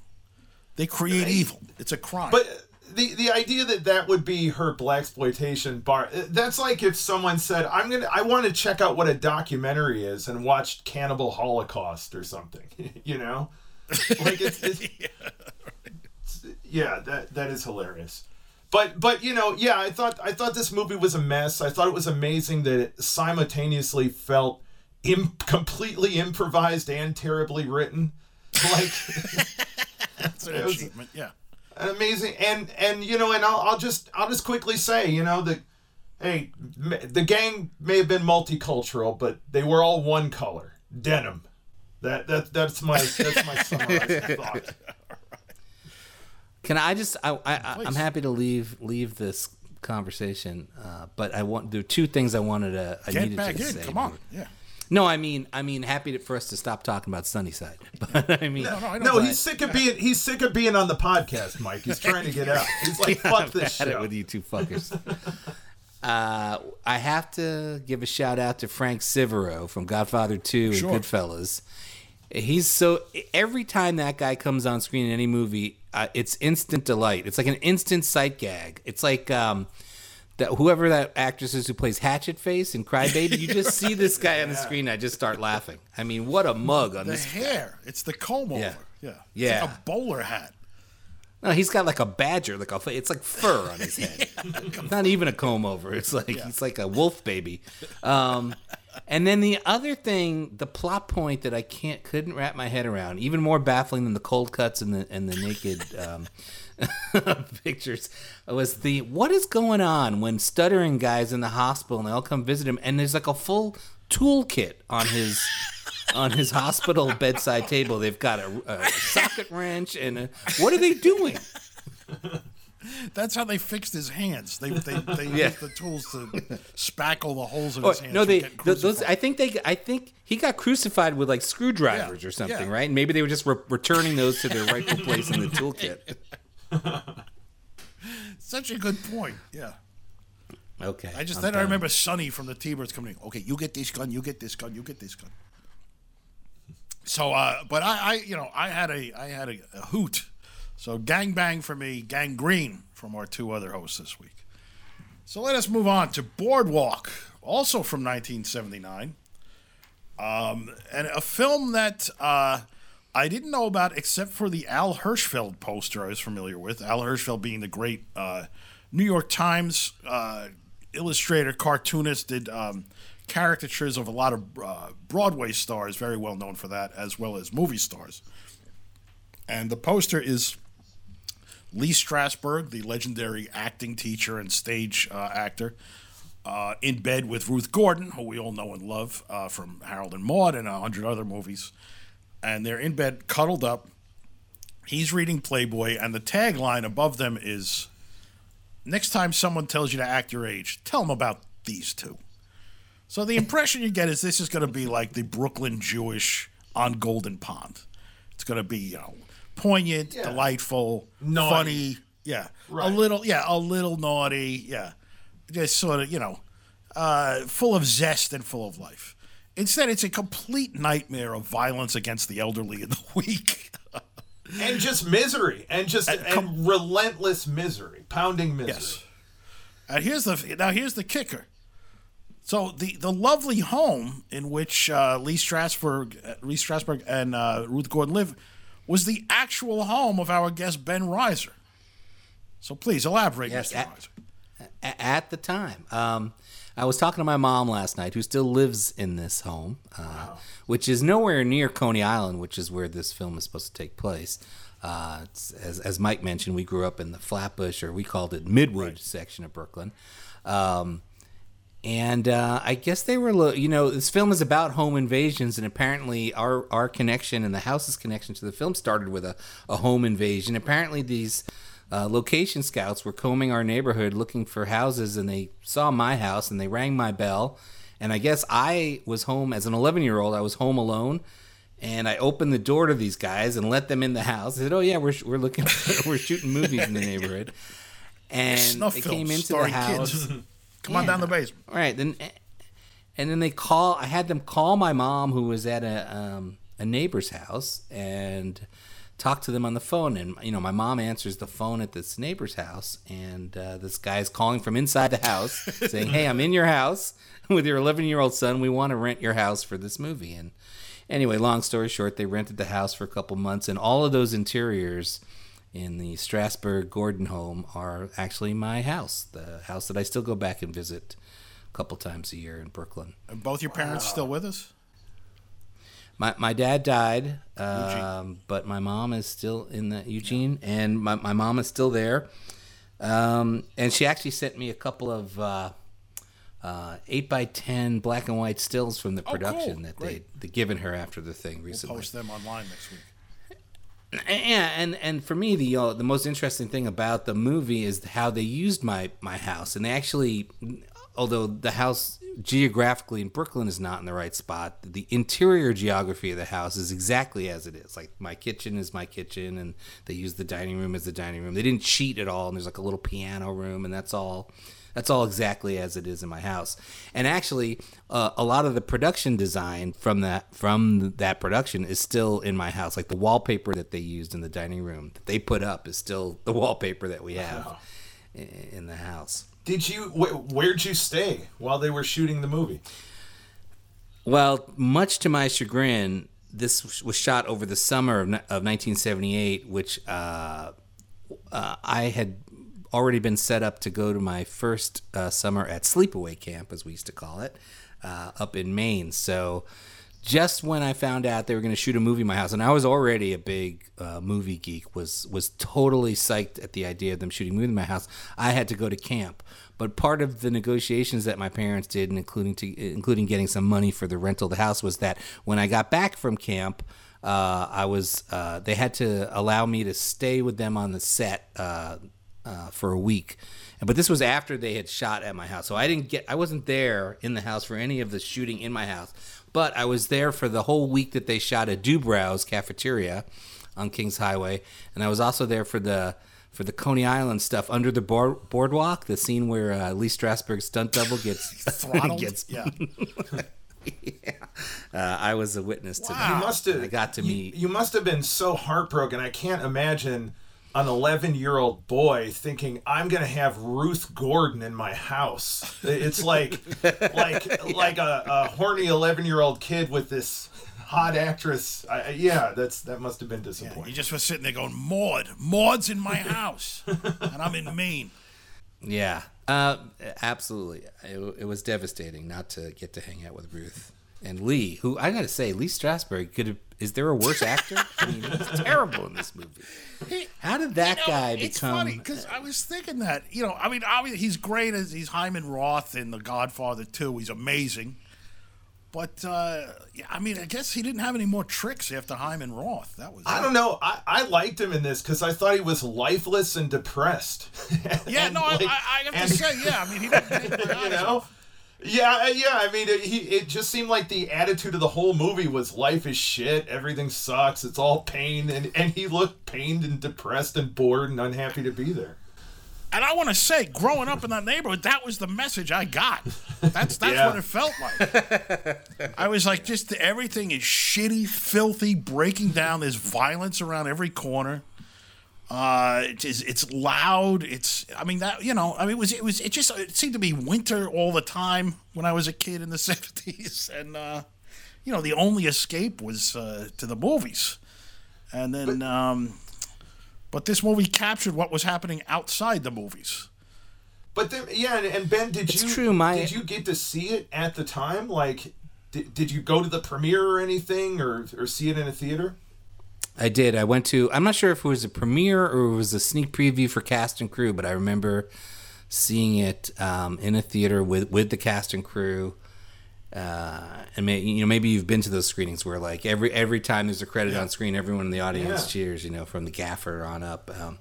They create evil. It's a crime. But the the idea that that would be her black exploitation bar uh, that's like if someone said i'm gonna i want to check out what a documentary is and watch cannibal holocaust or something you know like it's, it's yeah, that that is hilarious. But but you know, yeah, I thought I thought this movie was a mess. I thought it was amazing that it simultaneously felt Im- completely improvised and terribly written. Like That's an achievement. Yeah. amazing and and you know and I'll, I'll just i'll just quickly say you know that hey m- the gang may have been multicultural but they were all one color denim that that that's my that's my summarizing thought Can I just? I, I I'm happy to leave leave this conversation, uh, but I want there are two things I wanted to. I Get needed back to in. say. Come on. Yeah. No, I mean, I mean, happy to, for us to stop talking about Sunnyside. But I mean, No, no, I no he's sick of being he's sick of being on the podcast mike he's trying to get out he's like fuck this had it show with you two fuckers. uh, I have to give a shout out to Frank Sivero from Godfather Two and Sure. Goodfellas. He's so every time that guy comes on screen in any movie, uh, it's instant delight. It's like an instant sight gag. It's like um, that whoever that actress is who plays Hatchet Face in Crybaby. You just see this guy on the screen, I just start laughing. I mean, what a mug on The this. hair. It's the comb over. Yeah. Yeah. It's Yeah. like a bowler hat. No, he's got like a badger, like a it's like fur on his head. Not even a comb over. It's like he's like a wolf baby. Um, and then the other thing, the plot point that I can't couldn't wrap my head around, even more baffling than the cold cuts and the and the naked um, pictures, was the what is going on when stuttering guys in the hospital and they all come visit him and there's like a full toolkit on his on his hospital bedside table. They've got a, a socket wrench and a, what are they doing? That's how they fixed his hands. They they, they Yeah. used the tools to spackle the holes in Oh, his hands. no, they getting those. I think they. I think he got crucified with like screwdrivers Yeah, or something, yeah. right? And maybe they were just re- returning those to their rightful place in the toolkit. Such a good point. Yeah. Okay, I just I'm then I remember Sonny from the T-Birds coming in. Okay, you get this gun, you get this gun, you get this gun. So, uh, but I, I, you know, I had a, I had a, a hoot. So, gang bang for me, gang green from our two other hosts this week. So let us move on to Boardwalk, also from 1979, um, and a film that uh, I didn't know about except for the Al Hirschfeld poster I was familiar with. Al Hirschfeld being the great uh, New York Times uh, illustrator, cartoonist, did um, caricatures of a lot of uh, Broadway stars, very well known for that, as well as movie stars. And the poster is Lee Strasberg, the legendary acting teacher and stage uh, actor, uh, in bed with Ruth Gordon, who we all know and love uh, from Harold and Maude and a hundred other movies. And they're in bed, cuddled up. He's reading Playboy, and the tagline above them is Next time someone tells you to act your age, tell them about these two. So the impression you get is this is going to be like the Brooklyn Jewish on Golden Pond. It's going to be, you know, poignant, Yeah. delightful, Naughty. funny, yeah, Right. a little, yeah, a little naughty, yeah, just sort of, you know, uh, full of zest and full of life. Instead, it's a complete nightmare of violence against the elderly and the weak. and just misery and just and, com- relentless misery pounding misery Yes. And here's the now here's the kicker. So the the lovely home in which uh, Lee Strasberg, uh, Lee Strasberg and uh, Ruth Gordon live was the actual home of our guest Ben Reiser. So please elaborate, Yes, Mr. at- Reiser. At the time. Um, I was talking to my mom last night, who still lives in this home, uh, which is nowhere near Coney Island, which is where this film is supposed to take place. Uh, it's, as, as Mike mentioned, we grew up in the Flatbush, or we called it Midwood section of Brooklyn. Um, and uh, I guess they were, lo- you know, this film is about home invasions, and apparently our our connection and the house's connection to the film started with a, a home invasion. Apparently, these uh, location scouts were combing our neighborhood looking for houses, and they saw my house and they rang my bell. And I guess I was home as an 11 year old. I was home alone, and I opened the door to these guys and let them in the house. I said, "Oh yeah, we're we're looking, we're shooting movies in the neighborhood." And Snuff they films came into the house. kids. Come on down the basement. Right. Then and then they call I had them call my mom who was at a um, a neighbor's house and talk to them on the phone and you know my mom answers the phone at this neighbor's house and uh, this guy's calling from inside the house saying hey i'm in your house with your 11 year old son we want to rent your house for this movie and anyway long story short they rented the house for a couple months and all of those interiors in the Strasberg Gordon home are actually my house, the house that I still go back and visit a couple times a year in Brooklyn. And both your parents still with us? My, my dad died, um, but my mom is still in the Eugene, and my, my mom is still there. Um, and she actually sent me a couple of uh, uh, eight by ten black and white stills from the Oh, cool. production that they they given her after the thing recently. Post them online next week. Yeah, and and for me, the uh, the most interesting thing about the movie is how they used my my house, and they actually, although the house geographically in Brooklyn is not in the right spot, the interior geography of the house is exactly as it is. Like my kitchen is my kitchen, and they use the dining room as the dining room. They didn't cheat at all, and there's like a little piano room, and that's all. That's all exactly as it is in my house. And actually, uh, a lot of the production design from that from that production is still in my house. Like the wallpaper that they used in the dining room that they put up is still the wallpaper that we have i in the house. Did you? Wh- where'd you stay while they were shooting the movie? Well, much to my chagrin, this was shot over the summer of, of 1978, which uh, uh, I had already been set up to go to my first uh, summer at sleepaway camp, as we used to call it, uh, up in Maine. So just when I found out they were going to shoot a movie in my house, and I was already a big uh, movie geek, was was totally psyched at the idea of them shooting a movie in my house. I had to go to camp, but part of the negotiations that my parents did, and including to including getting some money for the rental of the house, was that when I got back from camp. Uh, I was. Uh, they had to allow me to stay with them on the set uh, uh, for a week, but this was after they had shot at my house. So I didn't get. I wasn't there in the house for any of the shooting in my house, but I was there for the whole week that they shot at Dubrow's cafeteria on Kings Highway, and I was also there for the for the Coney Island stuff under the board, boardwalk. The scene where uh, Lee Strasberg's stunt double gets Throttled? gets yeah. yeah. Uh, I was a witness to You that. must have. I got to you- meet. You, must have been so heartbroken. I can't imagine an 11 year old boy thinking I'm gonna have Ruth Gordon in my house. It's like like like a, a horny 11 year old kid with this hot actress. I, I- yeah, that's that must have been disappointing. You disappointing. just was sitting there going, Maud, Maud's in my house, and I'm in Maine. Yeah, uh, absolutely. It, it was devastating not to get to hang out with Ruth and Lee, who I gotta say, Lee Strasberg could have. Is there a worse actor? I mean, he's terrible in this movie. How did that You know, guy it's become? funny because I was thinking that you know, I mean, obviously he's great as he's Hyman Roth in The Godfather 2. He's amazing, but uh, yeah, I mean, I guess he didn't have any more tricks after Hyman Roth. That was I it. don't know. I, I liked him in this because I thought he was lifeless and depressed. Yeah, And, no, like- I, I, I have and- to say, yeah, I mean, he didn't take my you know off. Yeah uh, yeah i mean it, he, it just seemed like the attitude of the whole movie was life is shit everything sucks it's all pain and, and he looked pained and depressed and bored and unhappy to be there And I want to say, growing up in that neighborhood, that was the message I got. That's that's Yeah. what it felt like. I was like, just everything is shitty, filthy, breaking down. There's violence around every corner. Uh, it is, it's loud. It's, I mean that you know, I mean it was it was it just it seemed to be winter all the time when I was a kid in the seventies, and uh, you know the only escape was uh, to the movies, and then um, but this movie captured what was happening outside the movies. but then yeah and, and ben did It's you true, my- did you get to see it at the time like did, did you go to the premiere or anything or or see it in a theater I did. I went to. I'm not sure if it was a premiere or it was a sneak preview for cast and crew, but I remember seeing it um, in a theater with with the cast and crew. Uh, and may, you know maybe you've been to those screenings where like every every time there's a credit on screen, everyone in the audience Yeah. cheers. You know, from the gaffer on up. Um,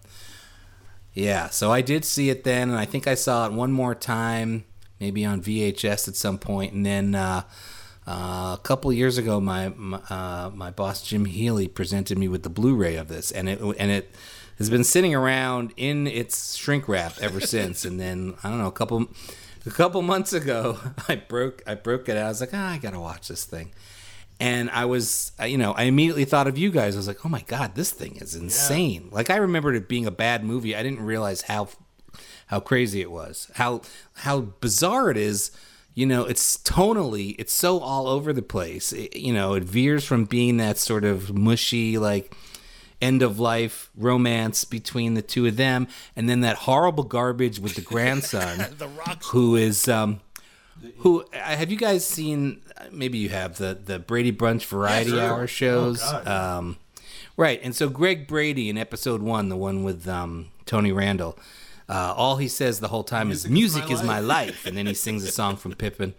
yeah, so I did see it then, and I think I saw it one more time, maybe on VHS at some point, and then. Uh, uh, a couple years ago, my my, uh, my boss Jim Healy presented me with the Blu-ray of this, and it and it has been sitting around in its shrink wrap ever since. And then I don't know, a couple a couple months ago, I broke I broke it out. I was like, ah, I gotta watch this thing. And I was, you know, I immediately thought of you guys. I was like, oh my god, this thing is insane. Like I remembered it being a bad movie. I didn't realize how how crazy it was, how how bizarre it is. You know, it's tonally, it's so all over the place. It- you know, it veers from being that sort of mushy, like end of life romance between the two of them, and then that horrible garbage with the grandson, The who is um, who uh, have you guys seen? Maybe you have the the Brady Bunch Variety. Hour shows. Oh, um, right, and so Greg Brady in episode one, the one with um, Tony Randall. Uh, all he says the whole time is Music "music is is my my life," and then he sings a song from Pippin.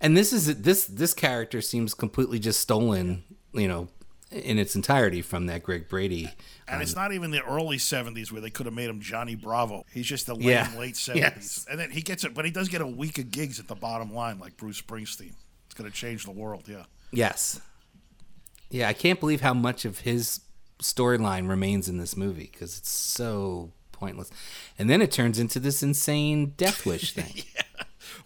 And this is this this character seems completely just stolen, you know, in its entirety from that Greg Brady. And it's not even the early 70s where they could have made him Johnny Bravo. He's just the late, Yeah. late 70s. Yes. And then he gets it, but he does get a week of gigs at the bottom line, like Bruce Springsteen. It's going to change the world, yeah. Yes. Yeah, I can't believe how much of his storyline remains in this movie because it's so pointless. And then it turns into this insane death wish thing. yeah.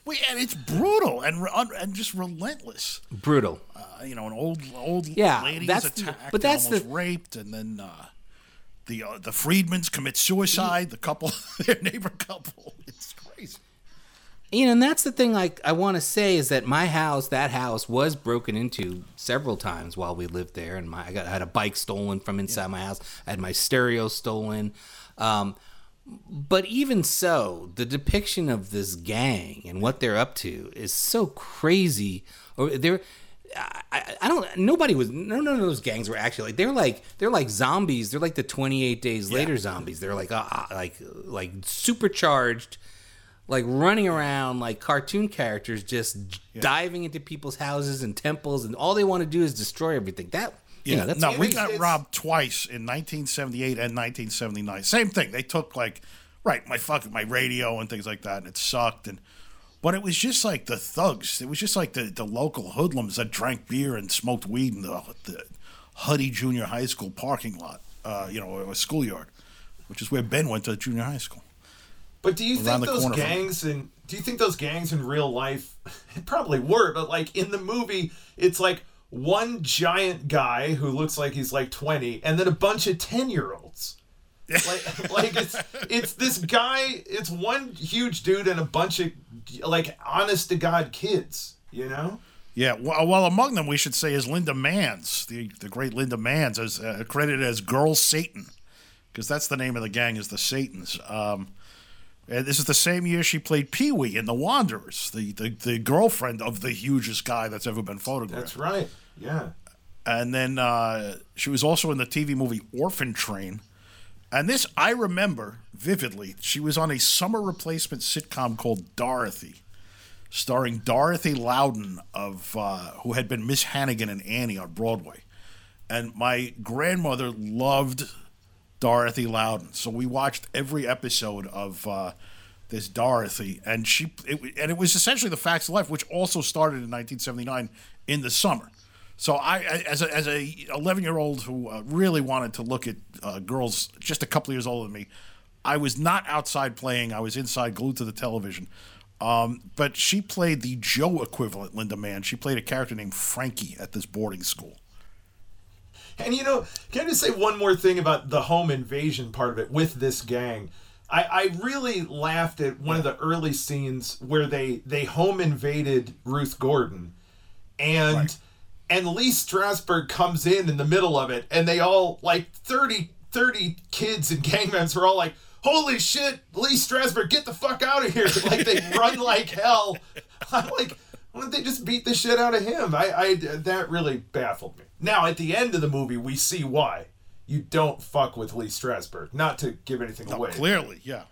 We, and it's brutal and and just relentless. Brutal. Uh, you know, an old old Yeah, lady that's is the- attacked, but that's almost the- raped, and then uh, the uh, the Friedmans commit suicide. The couple, their neighbor couple. It's crazy. You know, and that's the thing like I want to say is that my house, that house was broken into several times while we lived there and my I got I had a bike stolen from inside my house. I had my stereo stolen. Um but even so, the depiction of this gang and what they're up to is so crazy. Or they're I, I- don't. Nobody was. No, none of those gangs were actually like. They're like. They're like zombies. They're like the Twenty Eight Days Later zombies. They're like, uh, uh, like, like supercharged, like running around like cartoon characters, just diving into people's houses and temples, and all they want to do is destroy everything. That, you know, that's no, we got it's- robbed twice in 1978 and 1979. Same thing. They took like, right, my fucking my radio and things like that, and it sucked. And but it was just like the thugs. It was just like the, the local hoodlums that drank beer and smoked weed in the, the Huddy Junior High School parking lot. Uh, you know, a schoolyard, which is where Ben went to junior high school. But do you Around think those gangs in do you think those gangs in real life probably were, but like in the movie, it's like one giant guy who looks like he's like 20 and then a bunch of 10 year olds. like like it's it's this guy, it's one huge dude and a bunch of like honest to god kids, you know? Yeah, well, well, among them we should say is Linda Manz, the the great Linda Manz, as uh, credited as Girl Satan, because that's the name of the gang is the Satans. Um, and this is the same year she played Pee Wee in The Wanderers, the, the the girlfriend of the hugest guy that's ever been photographed. That's right. Yeah. And then uh, she was also in the TV movie Orphan Train. And this I remember vividly. She was on a summer replacement sitcom called Dorothy, starring Dorothy Loudon of uh, who had been Miss Hannigan and Annie on Broadway. And my grandmother loved Dorothy Loudon, so we watched every episode of uh, this Dorothy, and she it, and it was essentially the Facts of Life, which also started in 1979 in the summer. So I, as a as a 11 year old who uh, really wanted to look at uh, girls just a couple years older than me, I was not outside playing. I was inside, glued to the television. Um, but she played the Joe equivalent, Linda Manz. She played a character named Frankie at this boarding school. And you know, can I just say one more thing about the home invasion part of it with this gang? I, I really laughed at one of the early scenes where they they home invaded Ruth Gordon, and Right. And Lee Strasberg comes in in the middle of it, and they all like 30, 30 kids and gang members are all like, "Holy shit, Lee Strasberg, get the fuck out of here!" Like they run like hell. I'm like, why don't they just beat the shit out of him? I, I that really baffled me. Now at the end of the movie, we see why you don't fuck with Lee Strasberg. Not to give anything away. Clearly, yeah.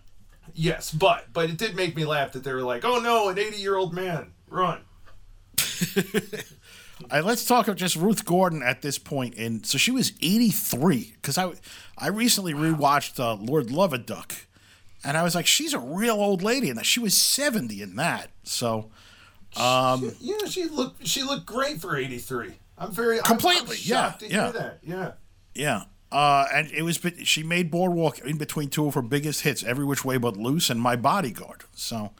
Yes, but but it did make me laugh that they were like, "Oh no, an eighty-year-old man, run." Let's talk of just Ruth Gordon at this point. And so she was 83 because I, I recently rewatched uh, Lord Loveduck, and I was like, she's a real old lady, and she was 70 in that. So Um, yeah, she looked she looked great for eighty-three. I'm very Completely, I'm yeah, to yeah. hear that. Yeah. yeah, uh, and it was she made Boardwalk in between two of her biggest hits, Every Which Way But Loose and My Bodyguard. So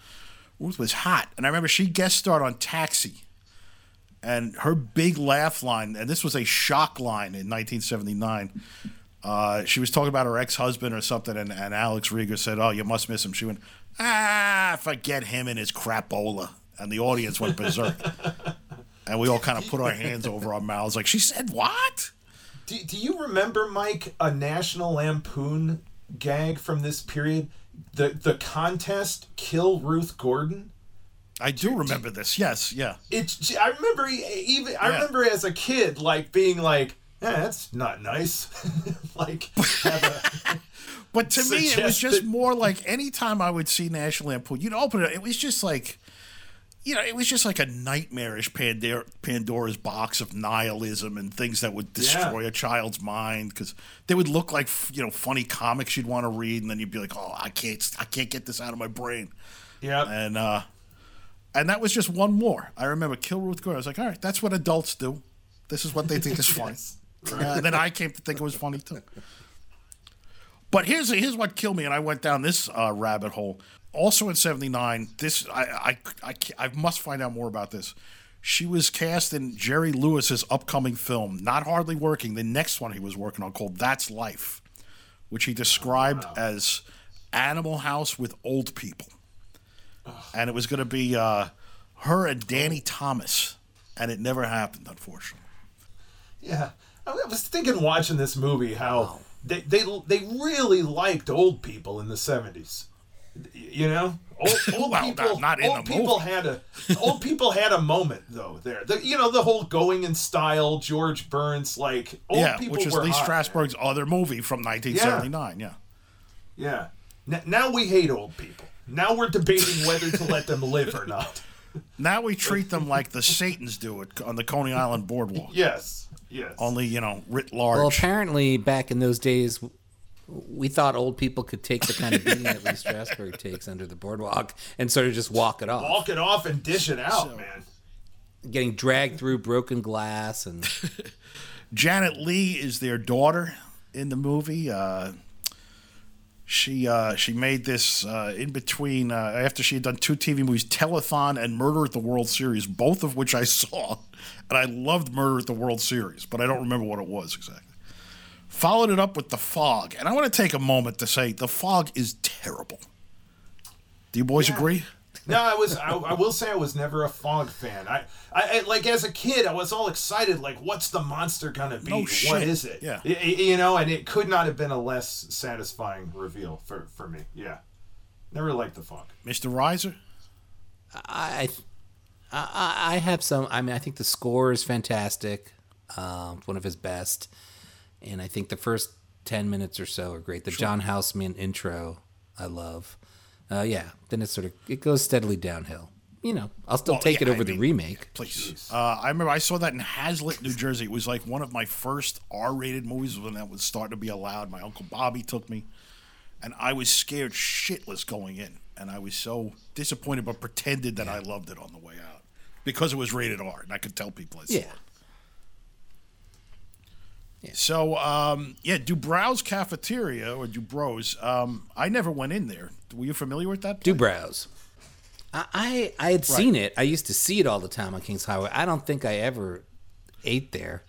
Ruth was hot, and I remember she guest starred on Taxi. And her big laugh line, and this was a shock line in 1979. Uh, she was talking about her ex-husband or something, and, and Alex Reiger said, "Oh, you must miss him." She went, "Ah, forget him and his crapola," and the audience went berserk. and we all kind of put our hands over our mouths, like she said, "What?" Do, do you remember, Mike, a National Lampoon gag from this period? The the contest kill Ruth Gordon. I do remember this. Yes, yeah. It's I remember even I Yeah. remember as a kid like being like, eh, that's not nice. like a, But to me, it was just more like anytime I would see National Lampoon, you'd open it. It was just like, you know, it was just like a nightmarish Pandora, Pandora's box of nihilism and things that would destroy a child's mind because they would look like you know funny comics you'd want to read, and then you'd be like, oh, I can't, I can't get this out of my brain, yeah. and uh, and that was just one more. I remember Kill Ruth Gordon. I was like, all right, that's what adults do. This is what they think is funny. Uh, and then I came to think it was funny too. But here's here's what killed me, and I went down this uh, rabbit hole. Also in '79, this I, I I I must find out more about this. She was cast in Jerry Lewis's upcoming film, not hardly working. The next one he was working on called That's Life, which he described as Animal House with old people, and it was going to be uh, her and Danny Thomas, and it never happened, unfortunately. Yeah, I was thinking watching this movie how they they they really liked old people in the seventies. You know, old, old Well, people. not- not old people movie. had a old people had a moment though. There, the, you know, the whole going in style, George Burns, like old yeah, people which is Lee hot. Strasberg's other movie from 1979. Yeah. Yeah. N- now we hate old people. Now we're debating whether to let them live or not. Now we treat them like the Satans do it on the Coney Island boardwalk. Yes. Yes. Only, you know, writ large. Well, apparently, back in those days, we thought old people could take the kind of beating that Lee Strasberg takes under the boardwalk and sort of just walk it off, Walk it off and dish it out, man. getting dragged through broken glass and Janet Leigh is their daughter in the movie. Uh, she uh, she made this uh, in between uh, after she had done two TV movies, Telethon and Murder at the World Series, both of which I saw, and I loved Murder at the World Series, but I don't remember what it was exactly. Followed it up with The Fog, and I want to take a moment to say The Fog is terrible. Do you boys agree? No, I was. I, I will say I was never a Fog fan. I, I, I like as a kid, I was all excited. Like, what's the monster gonna be? No What shit. is it? Yeah. Y- y- you know, and it could not have been a less satisfying reveal for for me. Yeah, never liked the Fog. Mr. Reiser? I, I, I have some. I mean, I think the score is fantastic. Um, one of his best, and I think the first ten minutes or so are great. The John Houseman intro, I love. Uh, yeah, then it sort of it goes steadily downhill. You know, I'll still Well, take yeah, it over I the mean- remake. Please. Uh, I remember I saw that in Hazlet, New Jersey. It was like one of my first R-rated movies when that was starting to be allowed. My uncle Bobby took me, and I was scared shitless going in, and I was so disappointed, but pretended that I loved it on the way out because it was rated R, and I could tell people I saw Yeah. it. So, um, yeah, Dubrow's Cafeteria or Dubrows. Um, I never went in there. Were you familiar with that? place? Dubrow's. I, I I had seen it. I used to see it all the time on Kings Highway. I don't think I ever ate there,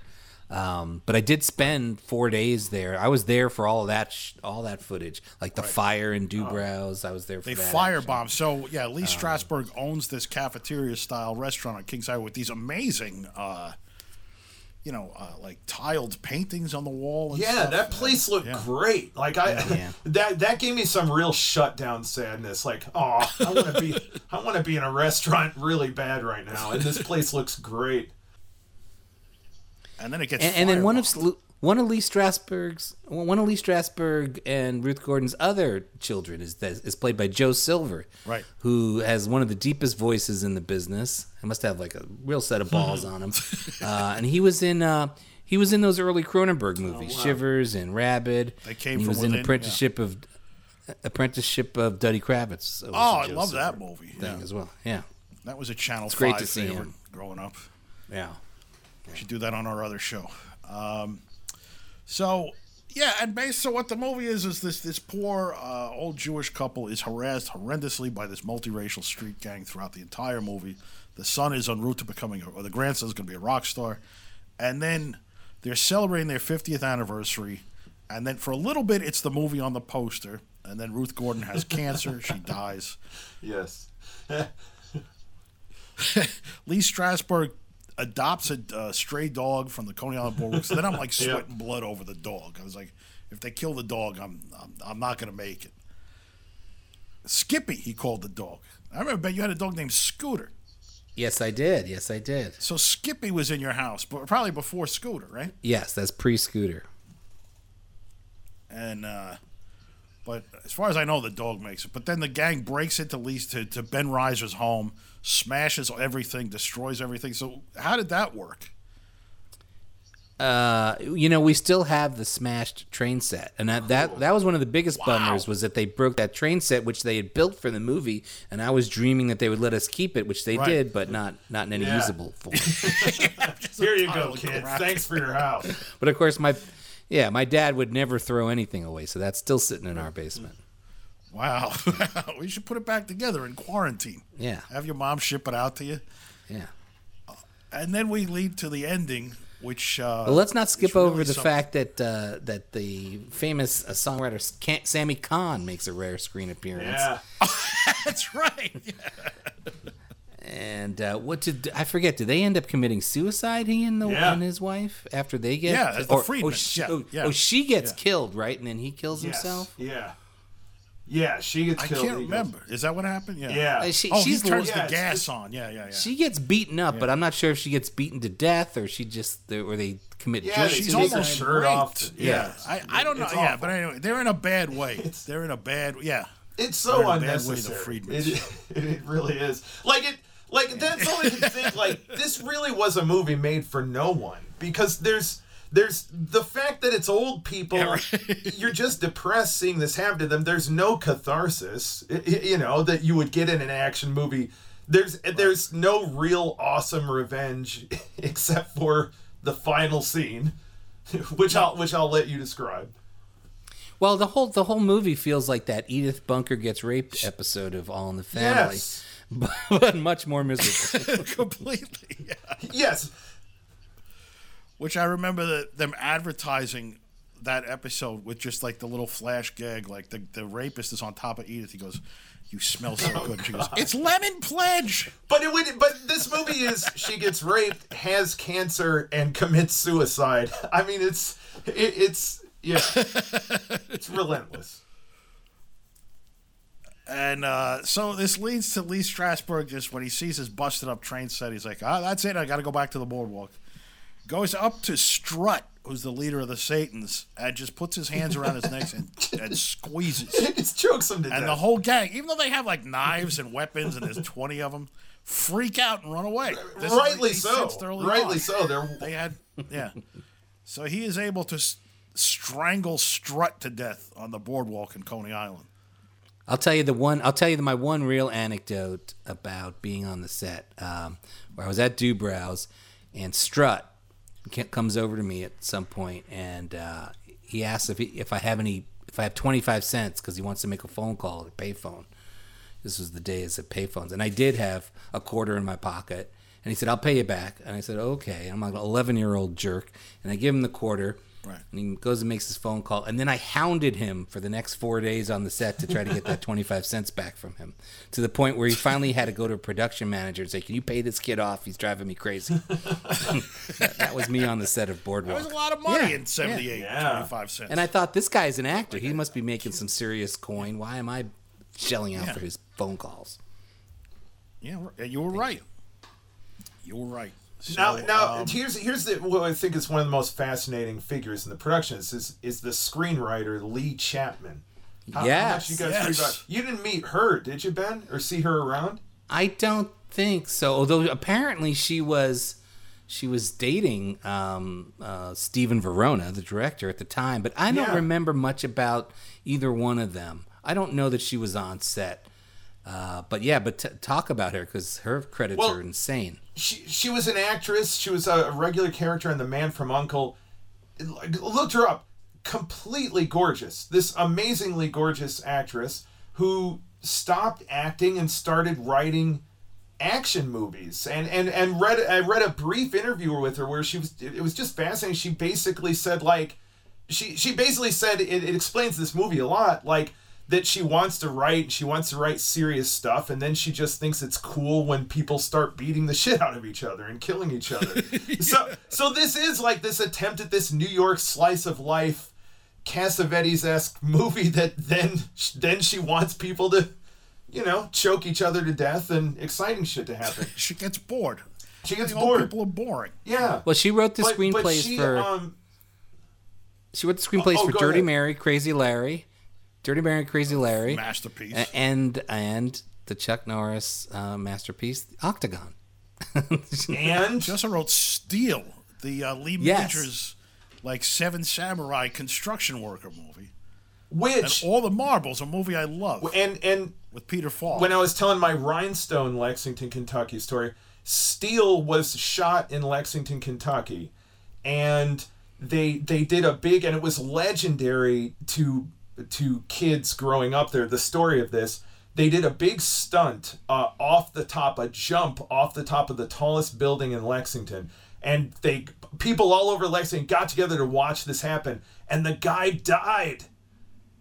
um, but I did spend four days there. I was there for all that sh- all that footage, like the fire in Dubrow's. I was there for They that. firebomb. So yeah, Lee Strasberg owns this cafeteria style restaurant on Kings Highway with these amazing, uh, you know, uh, like tiled paintings on the wall. And Yeah, stuff. that place looked great. Like I, Yeah. that that gave me some real shutdown sadness. Like, oh, I want to be, I want to be in a restaurant really bad right now, and this place looks great. and then it gets and, and then one of firebombed. Slu- one of Lee Strasberg's one of Lee Strasberg and Ruth Gordon's other children is is played by Joe Silver, Right. Who has one of the deepest voices in the business. I must have like a real set of balls on him. Uh, and he was in uh, he was in those early Cronenberg movies, Shivers and Rabid. Oh, They came he was within, in Apprenticeship of Apprenticeship of Duddy Kravitz. Oh, I love Silver that movie. thing Yeah. as well. Yeah, That was a Channel great Five to see favorite him. growing up. yeah. We should do that on our other show. Um, so yeah, and based so what the movie is is this this poor uh, old Jewish couple is harassed horrendously by this multiracial street gang throughout the entire movie. The son is en route to becoming, a, or the grandson is going to be a rock star, and then they're celebrating their 50th anniversary, and then for a little bit it's the movie on the poster, and then Ruth Gordon has cancer, she dies. Yes. Lee Strasberg adopts a uh, stray dog from the Coney Island Boardwalk. So then I'm like Yeah. sweating blood over the dog. I was like, if they kill the dog, I'm I'm, I'm not gonna make it. Skippy, he called the dog. I remember you had a dog named Scooter. Yes, I did. Yes, I did. So Skippy was in your house, but probably before Scooter, right? Yes, that's pre-scooter. And uh, but as far as I know, the dog makes it. But then the gang breaks into least to, to Ben Reiser's home, smashes everything, destroys everything. So how did that work? Uh, you know, we still have the smashed train set, and that that, that was one of the biggest bummers was that they broke that train set which they had built for the movie, and I was dreaming that they would let us keep it, which they Right. did, but not not in any Yeah. usable form. Here you go, kids. crap. Thanks for your house. but of course, my yeah, my dad would never throw anything away, so that's still sitting in our basement. Wow, we should put it back together in quarantine. Yeah, Have your mom ship it out to you, yeah. and then we lead to the ending, which uh, Well, let's not skip is really over the something. fact that uh, that the famous uh, songwriter Sammy Cahn makes a rare screen appearance. Yeah. That's right. And uh, what did I forget? Did they end up committing suicide? He and the Yeah. and his wife after they get Yeah, as the or, oh, she, Yeah, oh, yeah. oh, she gets Yeah. killed, right? And then he kills Yes. himself. Yeah. Yeah, she gets I killed. can't He goes- remember. Is that what happened? Yeah. Yeah. Uh, she, Oh, she's he turns Yeah, the it's gas just- on. Yeah, yeah, yeah. she gets beaten up, but I'm not sure if she gets beaten to death or she just or they commit. Yeah, just they She's take her almost shirt raped. off. Yeah, Yeah. I, I don't know. It's Yeah, awful. but anyway, they're in a bad way. They're in a bad. Yeah, It's so in a way, the unnecessary. It, it really is. Like it. Like that's all I can think. Like this really was a movie made for no one because there's there's the fact that it's old people. Yeah, right. You're just depressed seeing this happen to them. There's no catharsis, you know, that you would get in an action movie. There's there's no real awesome revenge except for the final scene, which I'll which I'll let you describe. Well, the whole the whole movie feels like that Edith Bunker gets raped episode of All in the Family, Yes. but, but much more miserable. completely. Yeah. Yes. Which I remember the, them advertising that episode with just like the little flash gag, like the the rapist is on top of Edith. He goes, "You smell so Oh, good." She goes, "It's lemon pledge." But it would. But this movie is she gets raped, has cancer, and commits suicide. I mean, it's it, it's yeah, it's relentless. And uh, so this leads to Lee Strasberg. Just when he sees his busted up train set, he's like, "Ah, that's it. I got to go back to the boardwalk." Goes up to Strut, who's the leader of the Satans, and just puts his hands around his neck and, and squeezes. It's chokes him to And death. the whole gang, even though they have like knives and weapons, and there's twenty of them, freak out and run away. This Rightly he so. Rightly on. so. They're They had, yeah. So he is able to s- strangle Strut to death on the boardwalk in Coney Island. I'll tell you the one. I'll tell you the, my one real anecdote about being on the set, um, where I was at Dubrow's, and Strut ca- comes over to me at some point, and uh, he asks if he, if I have any, if I have twenty five cents because he wants to make a phone call at payphone. This was the days of payphones, and I did have a quarter in my pocket. And he said, "I'll pay you back." And I said, "Okay." I'm like an 11 year old jerk, and I give him the quarter. Right. And he goes and makes his phone call, and then I hounded him for the next four days on the set to try to get that 25 cents back from him, to the point where he finally had to go to a production manager and say, "Can you pay this kid off? He's driving me crazy." that, that was me on the set of Boardwalk. That was a lot of money Yeah, in 78, yeah. 25 cents. And I thought this guy's an actor. He must be making some serious coin. Why am I shelling out Yeah. for his phone calls? yeah, you were right. You were right. So, now, now um, here's here's the, what I think is one of the most fascinating figures in the production is is, is the screenwriter Leigh Chapman. How, how Yes, much you guys yes. You didn't meet her, did you, Ben, or see her around? I don't think so. Although apparently she was she was dating um, uh, Stephen Verona, the director at the time, but I don't Yeah. remember much about either one of them. I don't know that she was on set. Uh, but yeah, but t- talk about her because her credits Well- are insane. she she was an actress. She was a regular character in The Man from Uncle. Looked her up. Completely gorgeous. This amazingly gorgeous actress who stopped acting and started writing action movies. And and and read I read a brief interview with her where she was it was just fascinating. She basically said like she she basically said it, it explains this movie a lot like that she wants to write. She wants to write serious stuff, and then she just thinks it's cool when people start beating the shit out of each other and killing each other. So, so this is like this attempt at this New York slice of life, Cassavetes esque movie that then then she wants people to, you know, choke each other to death and exciting shit to happen. She gets bored. She gets The old bored. people are boring. Yeah. Well, she wrote the But- but screenplays she, for um, she wrote the screenplays oh, for Dirty ahead. Mary, Crazy Larry, Dirty Mary, and Crazy Larry, Masterpiece. a- and and the Chuck Norris uh, masterpiece Octagon. and She also wrote Steel, the uh, Lee Yes. Majors, like Seven Samurai construction worker movie. Which And All the Marbles, a movie I love and and with Peter Falk. when I was telling my Rhinestone, Lexington, Kentucky story, Steel was shot in Lexington, Kentucky, and they they did a big and it was legendary to to kids growing up there. The story of this. They did a big stunt uh, off the top, a jump off the top of the tallest building in Lexington, and they people all over Lexington got together to watch this happen, and the guy died.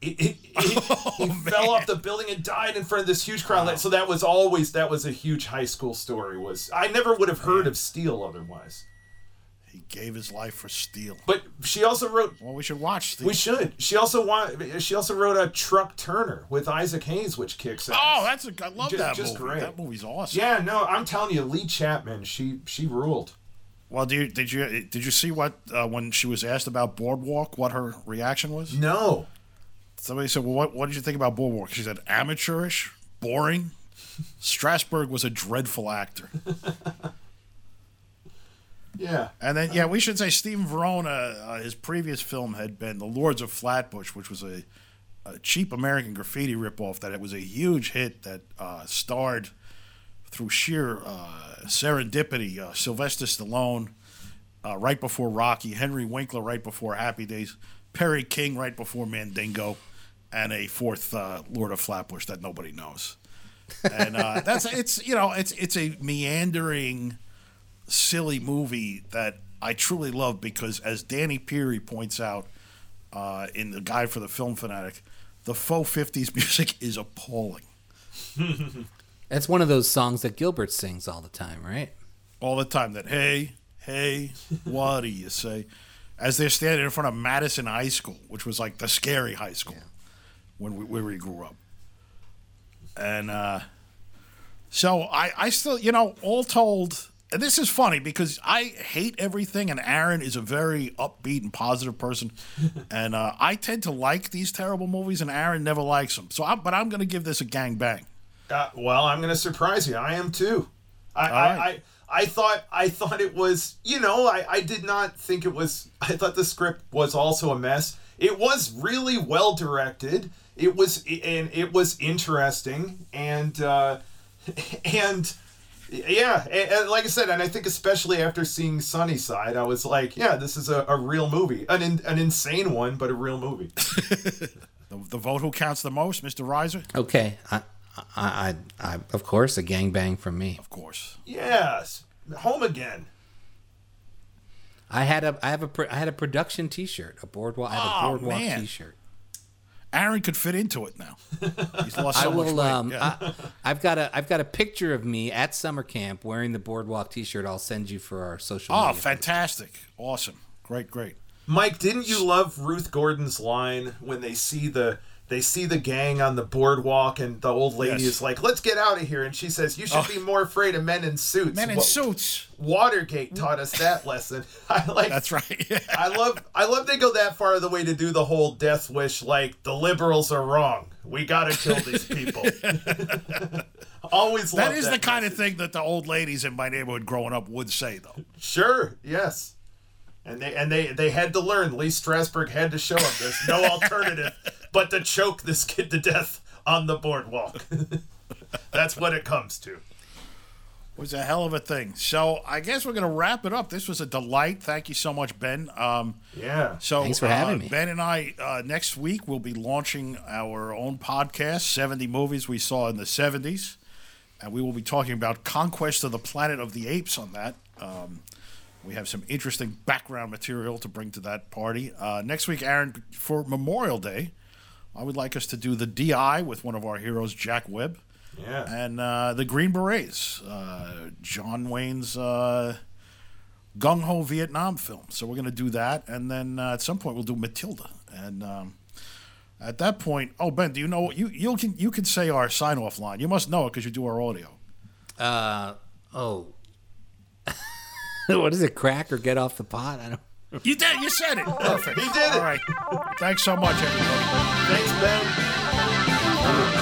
He, he, he, he fell off the building and died in front of this huge crowd. So that was always that was a huge high school story. Was I never would have heard of Steel otherwise. He gave his life for Steel. But she also wrote. Well, we should watch Steel. We should. She also want. She also wrote a Truck Turner with Isaac Hayes, which kicks ass. oh, that's a. I love Just- that just movie. great. That movie's awesome. yeah. No, I'm telling you, Leigh Chapman. She she ruled. Well, do you, did you did you see what uh, when she was asked about Boardwalk, what her reaction was? No. Somebody said, "Well, what what did you think about Boardwalk?" She said, "Amateurish, boring." Strasberg was a dreadful actor. Yeah. And then, yeah, we should say Stephen Verona, uh, his previous film had been The Lords of Flatbush, which was a, a cheap American graffiti ripoff that it was a huge hit that uh, starred through sheer uh, serendipity uh, Sylvester Stallone uh, right before Rocky, Henry Winkler right before Happy Days, Perry King right before Mandingo, and a fourth uh, Lord of Flatbush that nobody knows. And uh, that's it's you know it's it's a meandering silly movie that I truly love because, as Danny Peary points out uh, in the Guide for the Film Fanatic, the faux 50s music is appalling. That's one of those songs that Gilbert sings all the time, right? All the time that, hey, hey, what do you say? As they're standing in front of Madison High School, which was like the scary high school when we, where we grew up. And uh, so I, I still, you know, all told, this is funny because I hate everything, and Aaron is a very upbeat and positive person, and uh, I tend to like these terrible movies, and Aaron never likes them. So, I, but I'm going to give this a gang bang. Uh, well, I'm going to surprise you. I am too. I, I. I, I thought I thought it was you know I, I did not think it was I thought the script was also a mess. It was really well directed. It was and it was interesting and uh, and yeah, and, and like I said, and I think especially after seeing Sunnyside, I was like, yeah, this is a, a real movie, an in, an insane one, but a real movie. The, the vote who counts the most, Mr. Reiser? Okay, I, I, I, I of course, a gangbang from me. Of course. yes, home again. I had a, I have a, pro- I had a production T-shirt, a boardwalk, I had a Oh, boardwalk man. T-shirt. Aaron could fit into it now. He's lost I so much will. weight. Um, yeah. I, I've got a, I've got a picture of me at summer camp wearing the boardwalk T-shirt. I'll send you for our social. oh, media. fantastic. Awesome. Great, great. Mike, didn't you love Ruth Gordon's line when they see the they see the gang on the boardwalk and the old lady Yes. is like, "Let's get out of here," and she says, "You should be more afraid of men in suits." Men in Wa- suits. Watergate taught us that lesson. I like. That's right. Yeah. I love. I love they go that far of the way to do the whole death wish. Like the liberals are wrong. We gotta kill these people. Always. That is the kind of thing that the old ladies in my neighborhood growing up would say, though. Sure. Yes. And they and they they had to learn. Lee Strasberg had to show them there's no alternative but to choke this kid to death on the boardwalk. That's what it comes to. was a hell of a thing. So I guess we're going to wrap it up. This was a delight. Thank you so much, Ben. Um, Yeah. so Thanks for uh, having me. Ben and I uh, next week we'll be launching our own podcast, 70 movies we saw in the 70s, and we will be talking about Conquest of the Planet of the Apes on that. Um, we have some interesting background material to bring to that party. Uh, next week, Aaron, for Memorial Day, I would like us to do the DI with one of our heroes, Jack Webb, Yeah. and uh, the Green Berets, uh, John Wayne's uh, Gung Ho Vietnam film. So we're going to do that, and then uh, at some point we'll do Matilda. And um, at that point, oh Ben, do you know you you can you can say our sign off line? You must know it because you do our audio. Uh oh. what is it? Crack or get off the pot? I don't. You did. You said it. Perfect. He did it. All right. Thanks so much, everybody. Thanks, Ben.